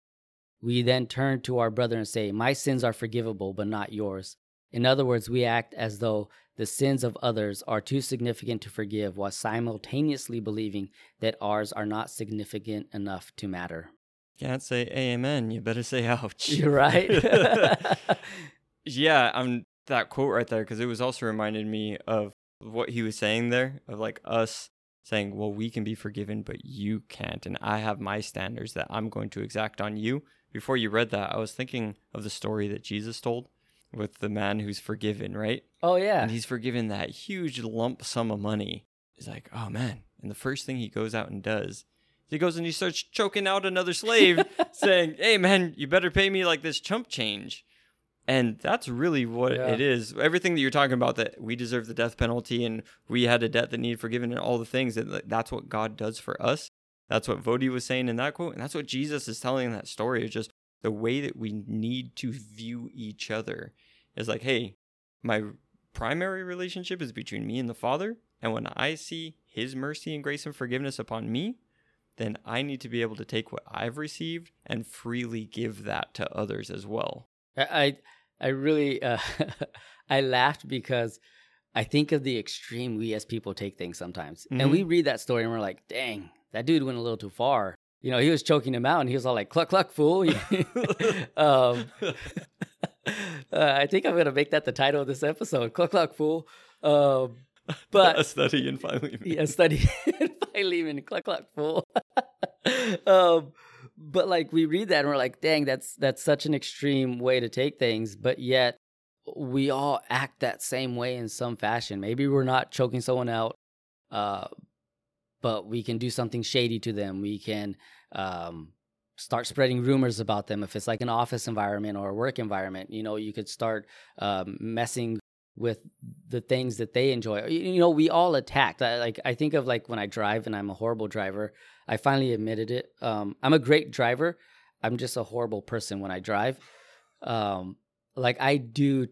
We then turn to our brother and say, My sins are forgivable, but not yours. In other words, we act as though the sins of others are too significant to forgive while simultaneously believing that ours are not significant enough to matter. Can't say amen. You better say ouch. You're right. yeah, I'm that quote right there because it was also reminded me of what he was saying there of like us saying, well, we can be forgiven, but you can't. And I have my standards that I'm going to exact on you. Before you read that, I was thinking of the story that Jesus told with the man who's forgiven, right? oh, yeah. And he's forgiven that huge lump sum of money. He's like, oh man. And the first thing he goes out and does He goes and he starts choking out another slave, saying, Hey, man, you better pay me like this chump change. And that's really what Yeah. it is. Everything that you're talking about, that we deserve the death penalty and we had a debt that needed forgiven and all the things, that that's what God does for us. That's what Voddie was saying in that quote. And that's what Jesus is telling in that story. Is just the way that we need to view each other is like, hey, my primary relationship is between me and the Father. And when I see His mercy and grace and forgiveness upon me, then I need to be able to take what I've received and freely give that to others as well. I I, really uh, I laughed because I think of the extreme we as people take things sometimes, and we read that story and we're like, "Dang, that dude went a little too far." You know, he was choking him out, and he was all like, "Cluck, cluck, fool!" um, uh, I think I'm gonna make that the title of this episode, "Cluck, cluck, fool." Um, but a study in Philemon. yeah, study in Philemon, cluck cluck fool. um, but like we read that and we're like, dang, that's that's such an extreme way to take things, but yet we all act that same way in some fashion. Maybe we're not choking someone out, uh, but we can do something shady to them. We can um, start spreading rumors about them. If it's like an office environment or a work environment, you know, you could start um, messing with the things that they enjoy. You, know, we all attack. Like I think of like when I drive and I'm a horrible driver. I finally admitted it. Um, I'm a great driver. I'm just a horrible person when I drive. Um, like I do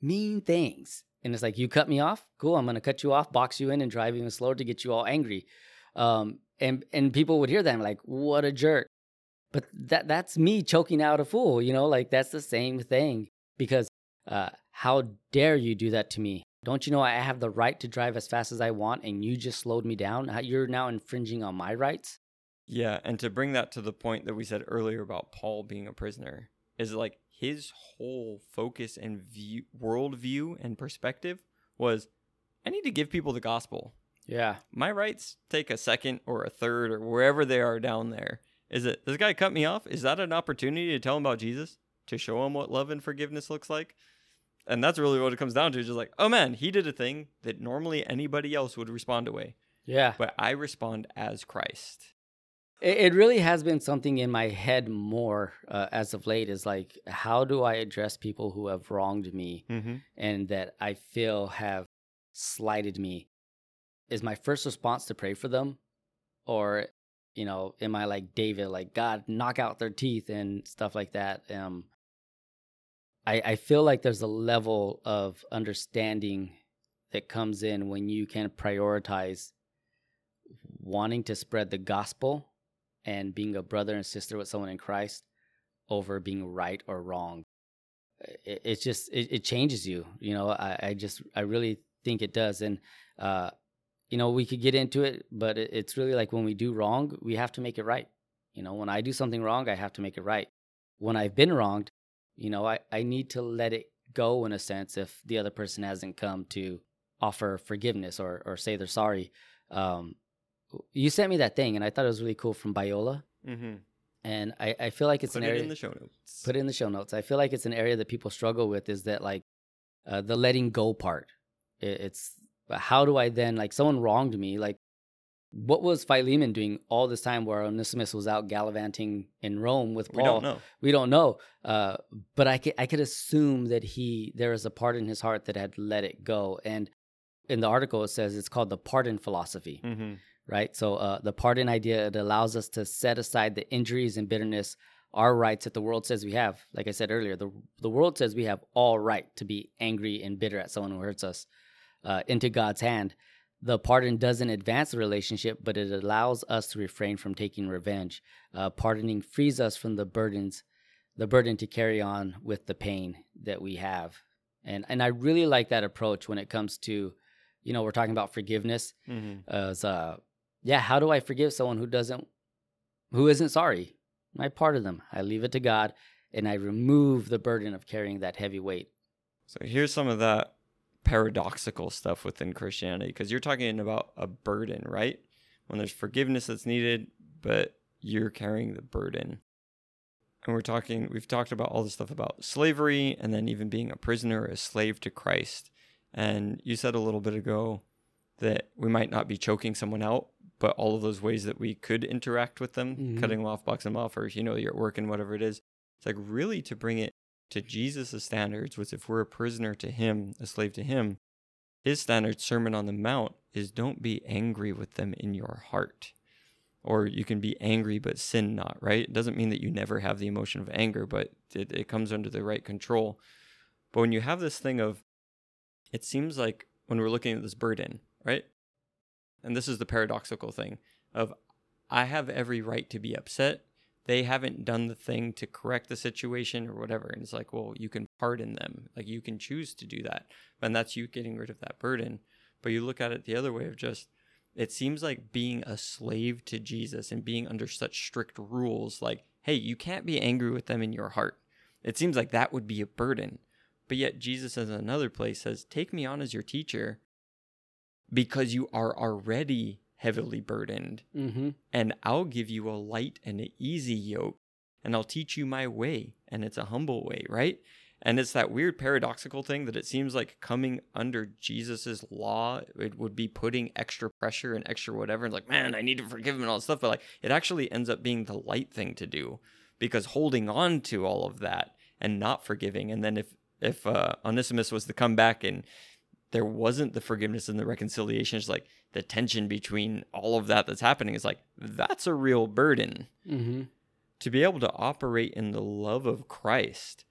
mean things, and it's like you cut me off. Cool, I'm gonna cut you off, box you in, and drive even slower to get you all angry. Um, and and people would hear that like, what a jerk. But that that's me choking out a fool. You know, like that's the same thing because uh, how dare you do that to me? Don't you know I have the right to drive as fast as I want and you just slowed me down? You're now infringing on my rights? Yeah, and to bring that to the point that we said earlier about Paul being a prisoner, is like his whole focus and view, worldview and perspective was, I need to give people the gospel. Yeah. My rights take a second or a third or wherever they are down there. Is it this guy cut me off? Is that an opportunity to tell him about Jesus? To show him what love and forgiveness looks like? And that's really what it comes down to. Just like, oh man, he did a thing that normally anybody else would respond away, Yeah. but I respond as Christ. It, it really has been something in my head more uh, as of late is like, how do I address people who have wronged me Mm-hmm. and that I feel have slighted me? Is my first response to pray for them? Or, you know, am I like David, like, God, knock out their teeth and stuff like that? Um, I, I feel like there's a level of understanding that comes in when you can prioritize wanting to spread the gospel and being a brother and sister with someone in Christ over being right or wrong. It, it's just it, it changes you. You know, I, I just I really think it does. And uh, you know, we could get into it, but it, it's really like when we do wrong, we have to make it right. You know, when I do something wrong, I have to make it right. When I've been wronged, you know, I, I need to let it go in a sense if the other person hasn't come to offer forgiveness or, or say they're sorry. Um, you sent me that thing and I thought it was really cool from Biola. Mm-hmm. And I, I feel like it's Put an it area in the show notes. put it in the show notes. I feel like it's an area that people struggle with is that like uh, the letting go part. It, it's how do I then like someone wronged me? Like what was Philemon doing all this time where Onesimus was out gallivanting in Rome with Paul? we don't know. We don't know. Uh, but I could I could assume that he there is a part in his heart that had let it go. And in the article it says it's called the pardon philosophy Mm-hmm. right? So uh, the pardon idea it allows us to set aside the injuries and bitterness, our rights that the world says we have. Like I said earlier, the the world says we have all right to be angry and bitter at someone who hurts us. Uh, into God's hand, the pardon doesn't advance the relationship, but it allows us to refrain from taking revenge. Uh, pardoning frees us from the burdens, the burden to carry on with the pain that we have. And and I really like that approach when it comes to, you know, we're talking about forgiveness Mm-hmm. as uh yeah how do i forgive someone who doesn't who isn't sorry i pardon them i leave it to god and i remove the burden of carrying that heavy weight So here's some of that paradoxical stuff within Christianity because you're talking about a burden, right? When there's forgiveness that's needed, but you're carrying the burden. And we're talking, we've talked about all this stuff about slavery and then even being a prisoner, a slave to Christ. And you said a little bit ago that we might not be choking someone out, but all of those ways that we could interact with them, Mhm. cutting them off, boxing them off, or you know, you're at work and whatever it is. It's like really to bring it to Jesus' standards, was if we're a prisoner to him, a slave to him, his standard Sermon on the Mount is don't be angry with them in your heart. Or you can be angry but sin not, right? It doesn't mean that you never have the emotion of anger, but it, it comes under the right control. But when you have this thing of, it seems like when we're looking at this burden, right? And this is the paradoxical thing of, I have every right to be upset. They haven't done the thing to correct the situation or whatever. And it's like, well, you can pardon them. Like you can choose to do that. And that's you getting rid of that burden. But you look at it the other way of just, it seems like being a slave to Jesus and being under such strict rules, like, hey, you can't be angry with them in your heart. It seems like that would be a burden. But yet, Jesus, in another place, says, Take me on as your teacher because you are already heavily burdened, Mm-hmm. and I'll give you a light and an easy yoke, and I'll teach you my way, and it's a humble way, right? And it's that weird paradoxical thing that it seems like coming under Jesus's law, it would be putting extra pressure and extra whatever. And like, man, I need to forgive him and all this stuff. But like, it actually ends up being the light thing to do because holding on to all of that and not forgiving. And then if, if uh, Onesimus was to come back and there wasn't the forgiveness and the reconciliation, it's like the tension between all of that that's happening is like, that's a real burden Mm-hmm. to be able to operate in the love of Christ.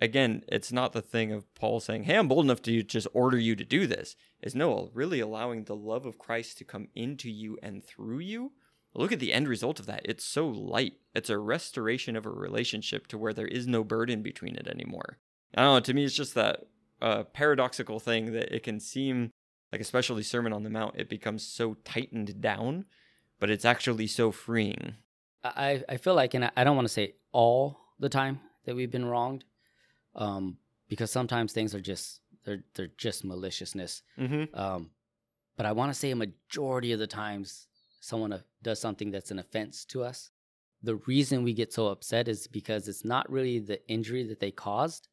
Again, it's not the thing of Paul saying, Hey, I'm bold enough to just order you to do this. It's no, really allowing the love of Christ to come into you and through you. Look at the end result of that. It's so light. It's a restoration of a relationship to where there is no burden between it anymore. I don't know. To me, it's just that uh, paradoxical thing that it can seem like, especially Sermon on the Mount, it becomes so tightened down, but it's actually so freeing. I, I feel like, and I, don't want to say all the time that we've been wronged, um, because sometimes things are just they're they're just maliciousness. Mm-hmm. Um, but I want to say a majority of the times someone uh, does something that's an offense to us. The reason we get so upset is because it's not really the injury that they caused;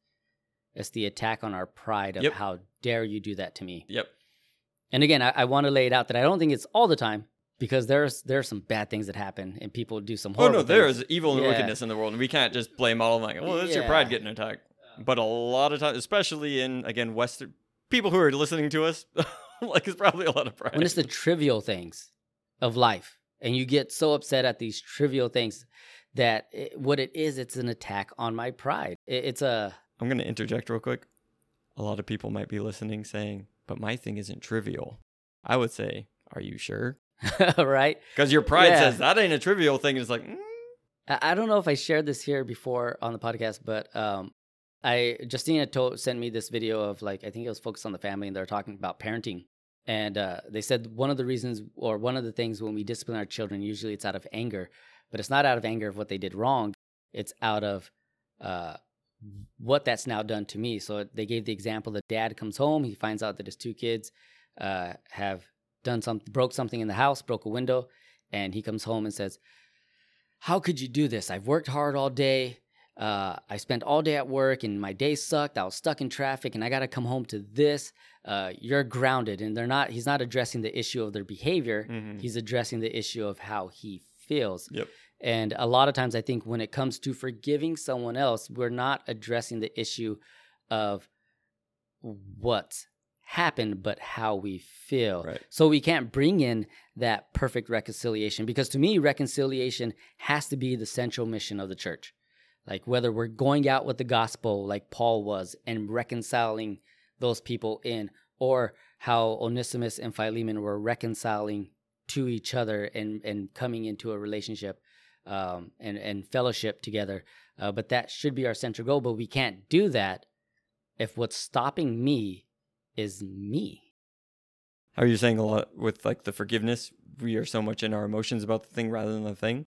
it's the attack on our pride of Yep. how dare you do that to me. Yep. And again, I, I want to lay it out that I don't think it's all the time because there's there's some bad things that happen and people do some horrible. Oh no, there things. is evil and Yeah. wickedness in the world, and we can't just blame all of them like, well, that's your pride getting attacked. But a lot of times, especially in again Western people who are listening to us, like it's probably a lot of pride. when it's the trivial things of life and you get so upset at these trivial things that it, what it is it's an attack on my pride It- it's a I'm gonna interject real quick. A lot of people might be listening, saying, "But my thing isn't trivial." I would say, "Are you sure?" right Because your pride Yeah. says that ain't a trivial thing. It's like, mm, I, I don't know if i shared this here before on the podcast but um i justina told, sent me this video of like i think it was focused on the family and they're talking about parenting and uh, they said one of the reasons or one of the things when we discipline our children usually it's out of anger but it's not out of anger of what they did wrong it's out of uh, what that's now done to me. So they gave the example the dad comes home he finds out that his two kids uh, have done something broke something in the house broke a window and he comes home and says how could you do this? I've worked hard all day. Uh, i spent all day at work and my day sucked. I was stuck in traffic and i got to come home to this. Uh, you're grounded. And they're not he's not addressing the issue of their behavior. Mhm. he's addressing the issue of how he feels. Yep. And a lot of times i think when it comes to forgiving someone else we're not addressing the issue of what's happened but how we feel Right. so we can't bring in that perfect reconciliation because to me reconciliation has to be the central mission of the church like whether we're going out with the gospel like paul was and reconciling those people in or how onesimus and philemon were reconciling to each other and and coming into a relationship um, and and fellowship together uh, but that should be our central goal but we can't do that if what's stopping me is me How are you saying a lot with like the forgiveness? We are so much in our emotions about the thing rather than the thing.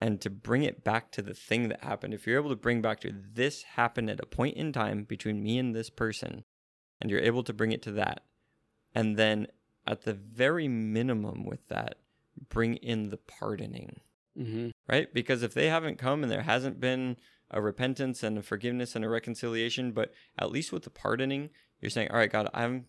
And to bring it back to the thing that happened, if you're able to bring back to this happened at a point in time between me and this person, and you're able to bring it to that, and then at the very minimum with that, bring in the pardoning, mm-hmm. right? Because if they haven't come and there hasn't been a repentance and a forgiveness and a reconciliation, but at least with the pardoning, you're saying, all right, God, I'm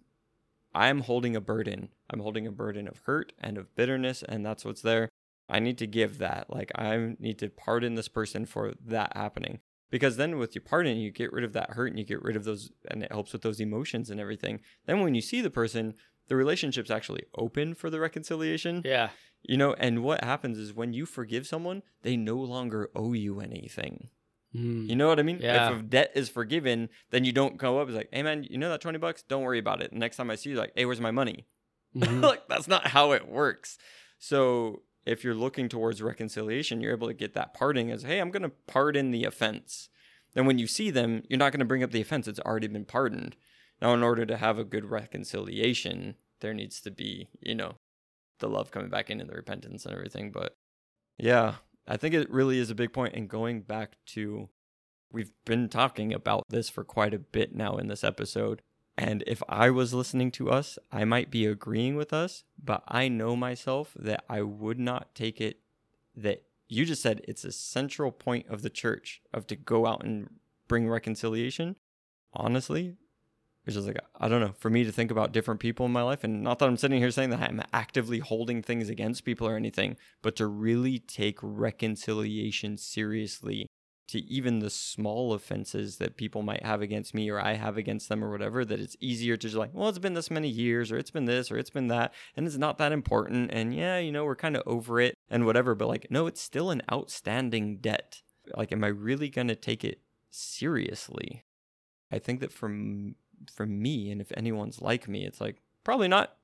I'm holding a burden. I'm holding a burden of hurt and of bitterness, and that's what's there. I need to give that. Like, I need to pardon this person for that happening. Because then with your pardon, you get rid of that hurt and you get rid of those, and it helps with those emotions and everything. Then when you see the person, the relationship's actually open for the reconciliation. Yeah. You know, and what happens is when you forgive someone, they no longer owe you anything. Mm. You know what I mean? Yeah. If a debt is forgiven, then you don't go up. It's like, hey man, you know that twenty bucks? Don't worry about it. Next time I see you, like, hey, where's my money? Mhm. like that's not how it works. So if you're looking towards reconciliation, you're able to get that parting as, hey, I'm gonna pardon the offense. Then when you see them, you're not gonna bring up the offense. It's already been pardoned. Now, in order to have a good reconciliation, there needs to be, you know, the love coming back in and the repentance and everything. But yeah, I think it really is a big point. And going back to, we've been talking about this for quite a bit now in this episode. And if I was listening to us, I might be agreeing with us, but I know myself that I would not take it that you just said it's a central point of the church of to go out and bring reconciliation. Honestly, it's just like I don't know. For me to think about different people in my life, and not that I'm sitting here saying that I'm actively holding things against people or anything, but to really take reconciliation seriously to even the small offenses that people might have against me or I have against them or whatever, that it's easier to just like, well, it's been this many years or it's been this or it's been that and it's not that important. And yeah, you know, we're kind of over it and whatever. But like, no, it's still an outstanding debt. Like, am I really going to take it seriously? I think that from for me, and if anyone's like me, it's like probably not.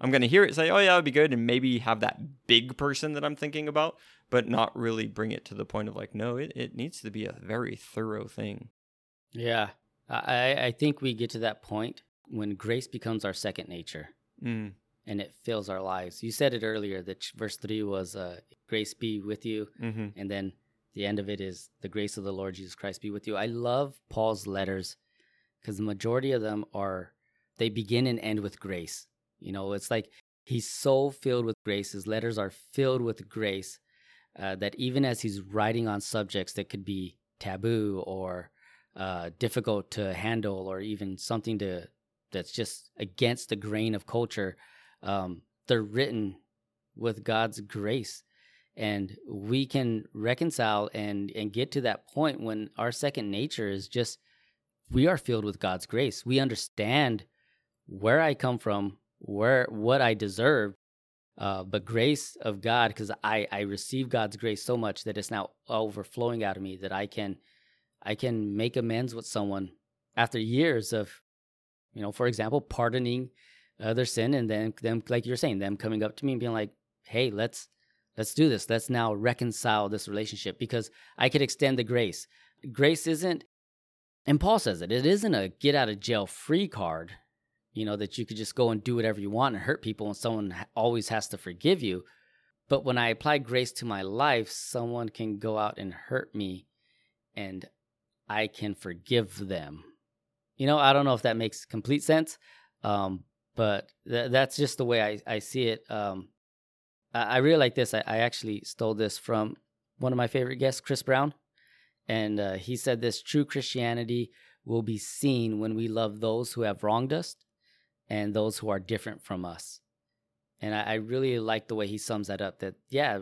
I'm gonna hear it say, "Oh yeah, it'd be good," and maybe have that big person that I'm thinking about, but not really bring it to the point of like, no, it, it needs to be a very thorough thing. Yeah. I, I think we get to that point when grace becomes our second nature Mm. and it fills our lives. You said it earlier that verse 3 was uh, grace be with you. Mm-hmm. And then the end of it is the grace of the Lord Jesus Christ be with you. I love Paul's letters because the majority of them are, they begin and end with grace. You know, it's like he's so filled with grace. His letters are filled with grace uh, that even as he's writing on subjects that could be taboo or uh, difficult to handle or even something to that's just against the grain of culture, um, they're written with God's grace and we can reconcile and and get to that point when our second nature is just we are filled with God's grace. We understand where I come from, where what I deserve, uh, but grace of God because I I receive God's grace so much that it's now overflowing out of me that I can I can make amends with someone after years of you know for example pardoning their sin and then them like you're saying them coming up to me and being like hey let's let's do this let's now reconcile this relationship because i could extend the grace grace isn't and paul says it it isn't a get out of jail free card you know that you could just go and do whatever you want and hurt people and someone always has to forgive you but when i apply grace to my life someone can go out and hurt me and i can forgive them you know i don't know if that makes complete sense um, but th- that's just the way I, I see it. Um, I, I really like this. I, I actually stole this from one of my favorite guests, Chris Brown. And uh, he said this true Christianity will be seen when we love those who have wronged us and those who are different from us. And I, I really like the way he sums that up that, yeah,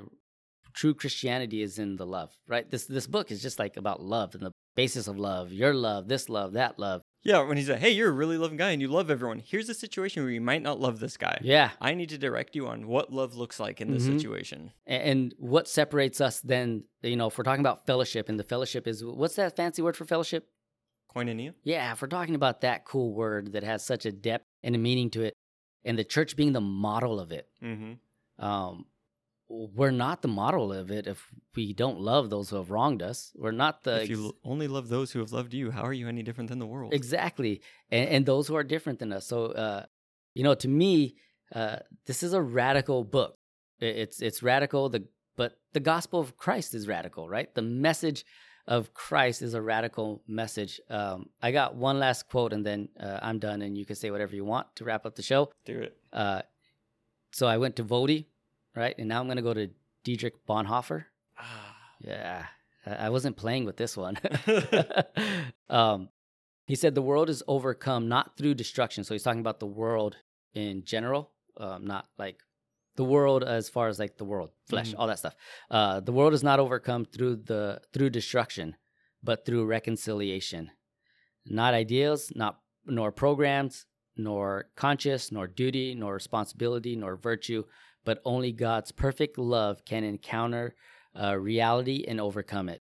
true Christianity is in the love, right? This, this book is just like about love and the basis of love, your love, this love, that love. Yeah, when he's like, "Hey, you're a really loving guy and you love everyone. Here's a situation where you might not love this guy. Yeah. I need to direct you on what love looks like in this Mhm. situation." And what separates us then, you know, if we're talking about fellowship, and the fellowship is what's that fancy word for fellowship? Koinonia. Yeah, if we're talking about that cool word that has such a depth and a meaning to it, and the church being the model of it, Mm-hmm. um, we're not the model of it if we don't love those who have wronged us. We're not the if you only love those who have loved you, how are you any different than the world? Exactly. And, and those who are different than us. So, uh, you know, to me, uh, this is a radical book. It's it's radical. The but the gospel of Christ is radical, right? The message of Christ is a radical message. Um, I got one last quote, and then uh, I'm done, and you can say whatever you want to wrap up the show. Do it. Uh, so I went to Voddie, right, and now I'm going to go to Dietrich Bonhoeffer. Ah. Yeah, I wasn't playing with this one. um, he said the world is overcome not through destruction. So he's talking about the world in general, um, not like the world as far as like the world, flesh, Mhm. all that stuff. Uh, the world is not overcome through the through destruction, but through reconciliation. Not ideals, not nor programs, nor conscience, nor duty, nor responsibility, nor virtue, but only God's perfect love can encounter uh, reality and overcome it.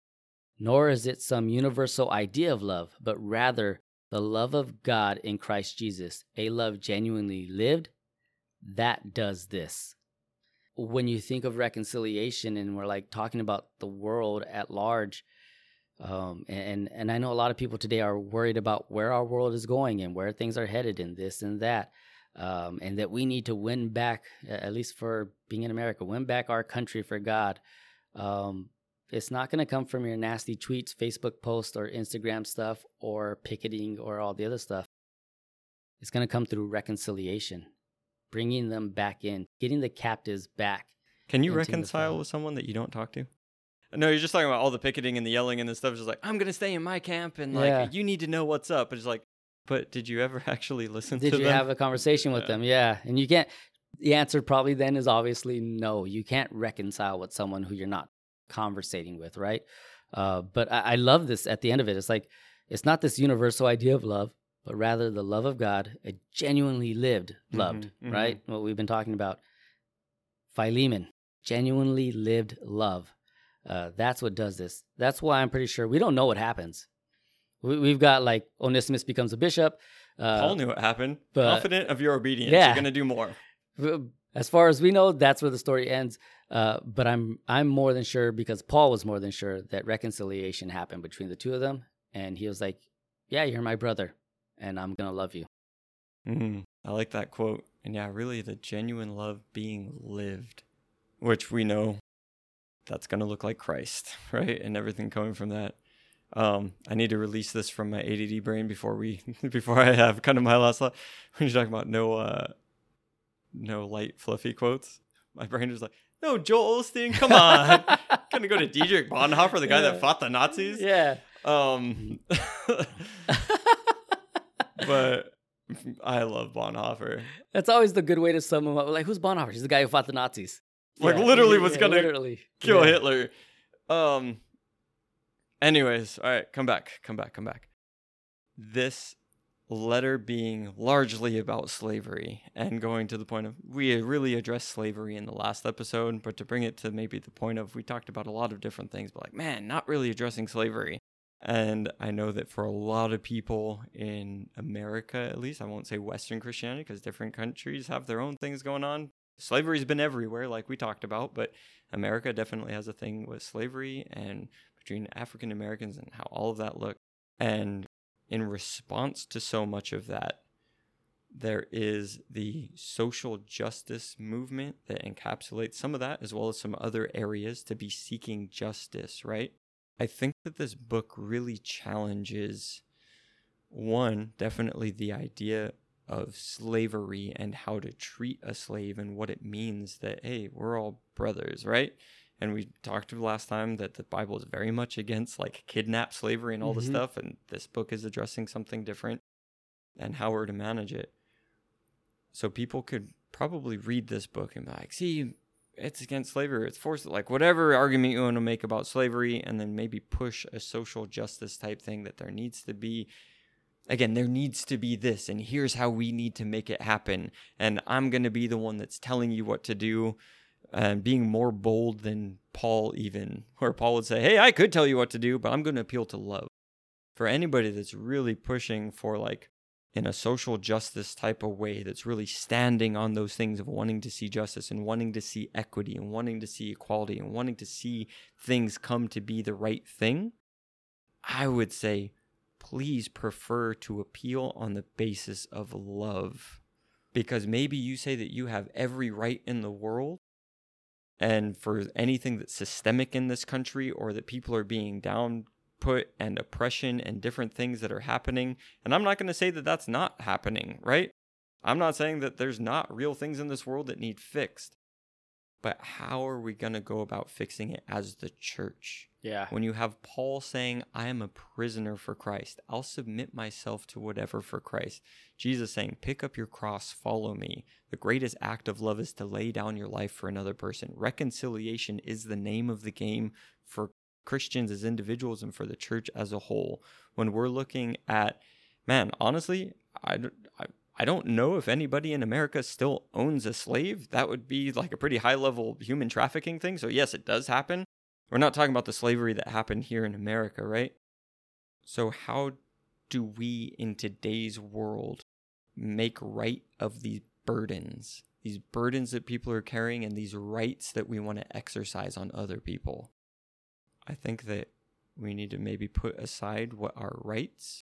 Nor is it some universal idea of love, but rather the love of God in Christ Jesus, a love genuinely lived, that does this. When you think of reconciliation and we're like talking about the world at large, um, and and I know a lot of people today are worried about where our world is going and where things are headed and this and that, um, and that we need to win back, at least for being in America, win back our country for God. Um, it's not going to come from your nasty tweets, Facebook posts, or Instagram stuff, or picketing, or all the other stuff. It's going to come through reconciliation, bringing them back in, getting the captives back. Can you reconcile with someone that you don't talk to? No, you're just talking about all the picketing and the yelling and the stuff. Just like I'm gonna stay in my camp and like Yeah. you need to know what's up. It's like, but did you ever actually listen Did to them? Did you have a conversation with Yeah. them? Yeah. And you can't, the answer probably then is obviously no. You can't reconcile with someone who you're not conversating with, right? Uh, but I, I love this at the end of it. It's like, it's not this universal idea of love, but rather the love of God, a genuinely lived, loved, Mhm, right? What we've been talking about. Philemon, genuinely lived love. Uh, that's what does this. That's why I'm pretty sure we don't know what happens. We, we've got like Onesimus becomes a bishop. Uh, Paul knew what happened. but- Confident of your obedience. Yeah. You're gonna do more. as far as we know, that's where the story ends. Uh, but I'm I'm more than sure because Paul was more than sure that reconciliation happened between the two of them, and he was like, "Yeah, you're my brother, and I'm gonna love you." Mm, I like that quote. And yeah, really the genuine love being lived, which we know that's going to look like Christ, right? And everything coming from that. Um, I need to release this from my ADD brain before we, before I have kind of my last thought. When you're talking about no, uh, no light, fluffy quotes, my brain is like, no, Joel Osteen, come on. Gonna go to Dietrich Bonhoeffer, the guy Yeah. that fought the Nazis. Yeah, Um, but I love Bonhoeffer. that's always the good way to sum him up. Like, who's Bonhoeffer? He's the guy who fought the Nazis. Like, literally was yeah, gonna literally Kill Yeah. Hitler. Um. Anyways, all right, come back, come back, come back. This letter being largely about slavery and going to the point of we really addressed slavery in the last episode, but to bring it to maybe the point of we talked about a lot of different things, but like, man, not really addressing slavery. And I know that for a lot of people in America, at least, I won't say Western Christianity because different countries have their own things going on. Slavery's been everywhere, like we talked about, but America definitely has a thing with slavery and between African Americans and how all of that looked. And in response to so much of that, there is the social justice movement that encapsulates some of that, as well as some other areas to be seeking justice, right? I think that this book really challenges one, definitely the idea of slavery and how to treat a slave and what it means that, hey, we're all brothers, right? And we talked last time that the Bible is very much against like kidnap slavery and all the Mhm. stuff. And this book is addressing something different and how we're to manage it. So people could probably read this book and be like, see, it's against slavery, it's forced, like whatever argument you want to make about slavery, and then maybe push a social justice type thing that there needs to be. Again, there needs to be this, and here's how we need to make it happen. And I'm going to be the one that's telling you what to do and being more bold than Paul, even, where Paul would say, Hey, I could tell you what to do, but I'm going to appeal to love. For anybody that's really pushing for like in a social justice type of way that's really standing on those things of wanting to see justice and wanting to see equity and wanting to see equality and wanting to see things come to be the right thing, I would say please prefer to appeal on the basis of love. Because maybe you say that you have every right in the world, and for anything that's systemic in this country or that people are being down put and oppression and different things that are happening. And I'm not going to say that that's not happening, right? I'm not saying that there's not real things in this world that need fixed. But how are we going to go about fixing it as the church? Yeah. When you have Paul saying, I am a prisoner for Christ, I'll submit myself to whatever for Christ. Jesus saying, Pick up your cross, follow me. The greatest act of love is to lay down your life for another person. Reconciliation is the name of the game for Christians as individuals and for the church as a whole. When we're looking at, man, honestly, I I don't know if anybody in America still owns a slave. That would be like a pretty high level human trafficking thing. So, yes, it does happen. We're not talking about the slavery that happened here in America, right? So, how do we in today's world make right of these burdens, these burdens that people are carrying, and these rights that we want to exercise on other people? I think that we need to maybe put aside what our rights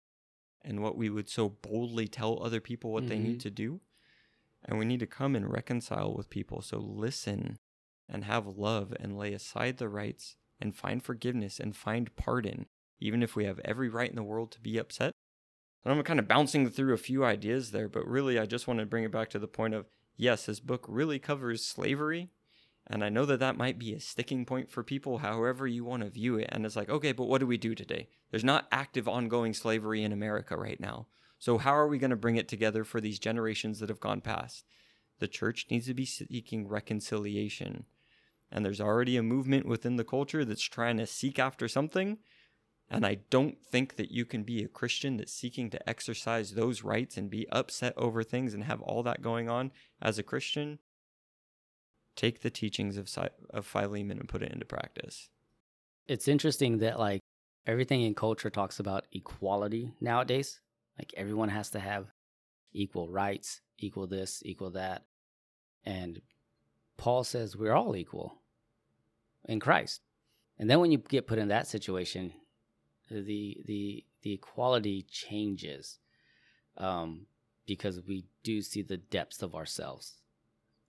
and what we would so boldly tell other people what they need mm-hmm. to do. And we need to come and reconcile with people. So listen and have love and lay aside the rights and find forgiveness and find pardon, even if we have every right in the world to be upset. And I'm kind of bouncing through a few ideas there, but really I just want to bring it back to the point of yes, this book really covers slavery. And I know that that might be a sticking point for people, however you want to view it. And it's like, okay, but what do we do today? There's not active ongoing slavery in America right now. So, how are we going to bring it together for these generations that have gone past? The church needs to be seeking reconciliation. And there's already a movement within the culture that's trying to seek after something. And I don't think that you can be a Christian that's seeking to exercise those rights and be upset over things and have all that going on as a Christian. Take the teachings of, of Philemon and put it into practice. It's interesting that like everything in culture talks about equality nowadays. Like everyone has to have equal rights, equal this, equal that. And Paul says we're all equal in Christ. And then when you get put in that situation, the the the equality changes um, because we do see the depths of ourselves.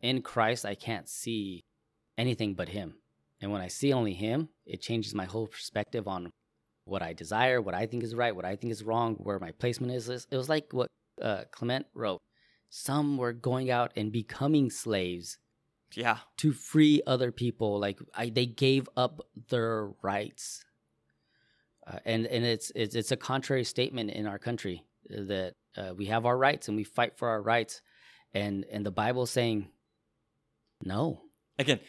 In Christ, I can't see anything but Him. And when I see only Him, it changes my whole perspective on what I desire, what I think is right, what I think is wrong, where my placement is. It was like what uh, Clement wrote. Some were going out and becoming slaves Yeah. to free other people. Like I, they gave up their rights, uh, and and it's it's it's a contrary statement in our country uh, that uh, we have our rights and we fight for our rights, and and the Bible saying, no, Again,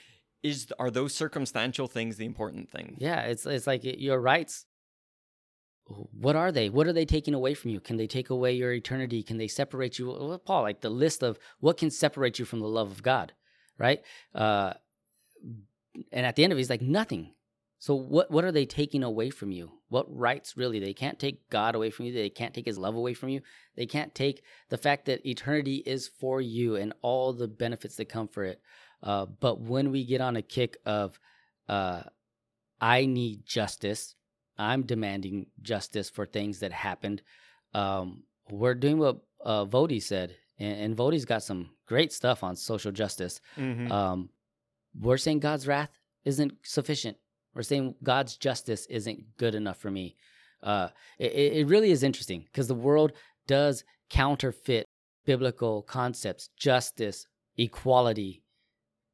is are those circumstantial things the important thing? yeah, it's it's like your rights. What are they? What are they taking away from you? Can they take away your eternity? Can they separate you? Well, Paul, like the list of what can separate you from the love of God, right? Uh, and at the end of it, he's like nothing. So what what are they taking away from you? What rights really? They can't take God away from you. They can't take His love away from you. They can't take the fact that eternity is for you and all the benefits that come for it. Uh, but when we get on a kick of, uh, I need justice, I'm demanding justice for things that happened. Um, we're doing what uh, Voddie said, and, and Voddie's got some great stuff on social justice. Mm-hmm. Um, we're saying God's wrath isn't sufficient. We're saying God's justice isn't good enough for me. Uh, it, it really is interesting because the world does counterfeit biblical concepts, justice, equality,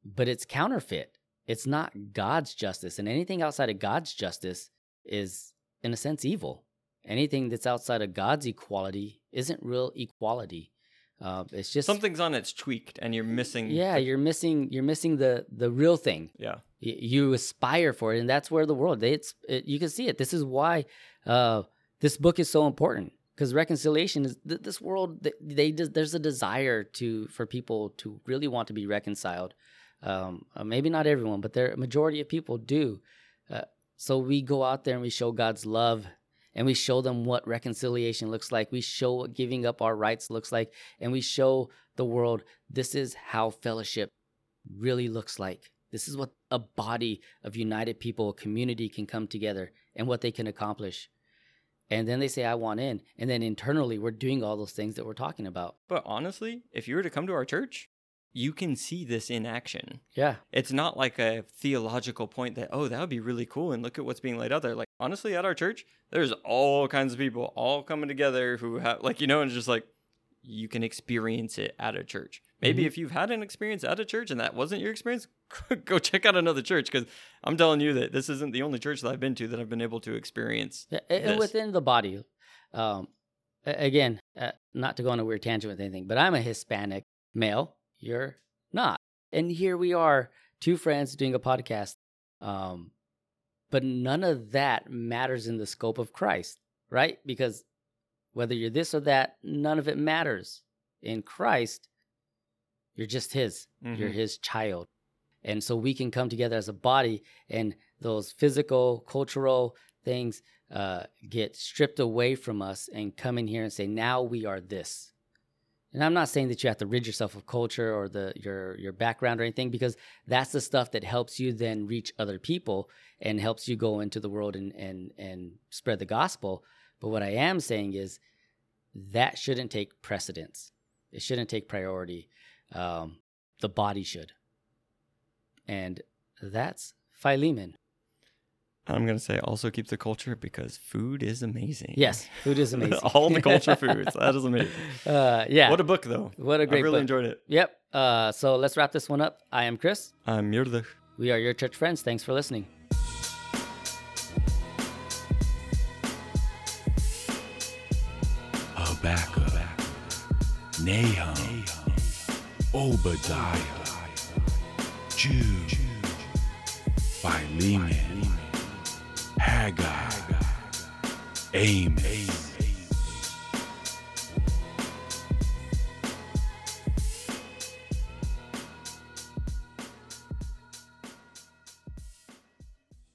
but it's counterfeit. It's not God's justice, and anything outside of God's justice is, in a sense, evil. Anything that's outside of God's equality isn't real equality. Uh, it's just Something's on it's tweaked, and you're missing. yeah, the- you're missing you're missing the the real thing. yeah. Y- You aspire for it, and that's where the world. They, it's it, you can see it. This is why uh, this book is so important because reconciliation is th- this world. They, they there's a desire to for people to really want to be reconciled. Um, uh, maybe not everyone, but there a majority of people do. So we go out there and we show God's love and we show them what reconciliation looks like. We show what giving up our rights looks like, and we show the world this is how fellowship really looks like. This is what a body of united people, a community can come together and what they can accomplish. And then they say, I want in. And then internally, we're doing all those things that we're talking about. But honestly, if you were to come to our church, you can see this in action. Yeah. It's not like a theological point that, oh, that would be really cool and look at what's being laid out there. Like, honestly, at our church, there's all kinds of people all coming together who have, like, you know, and just like, you can experience it at a church. Maybe Mhm. if you've had an experience at a church and that wasn't your experience, go check out another church because I'm telling you that this isn't the only church that I've been to that I've been able to experience. Yeah, within the body, um, again, uh, not to go on a weird tangent with anything, but I'm a Hispanic male. You're not, and here we are, two friends doing a podcast. Um, but none of that matters in the scope of Christ, right? Because whether you're this or that, none of it matters. In Christ, you're just His. You're Mhm. His child. And so we can come together as a body, and those physical, cultural things uh, get stripped away from us and come in here and say, now we are this. And I'm not saying that you have to rid yourself of culture or the your your background or anything, because that's the stuff that helps you then reach other people and helps you go into the world and and and spread the gospel. But what I am saying is that shouldn't take precedence. It shouldn't take priority. Um, the body should. And that's Philemon. I'm gonna say also keep the culture because food is amazing. Yes, food is amazing. All the culture foods. That is amazing. Uh, yeah. What a book though. What a great book. I really book. enjoyed it. Yep. Uh, so let's wrap this one up. I am Chris. I'm Yurdich. We are your church friends. Thanks for listening. Habakkuk, Nahum, Obadiah, Jude, Philemon, Haggai, Amos,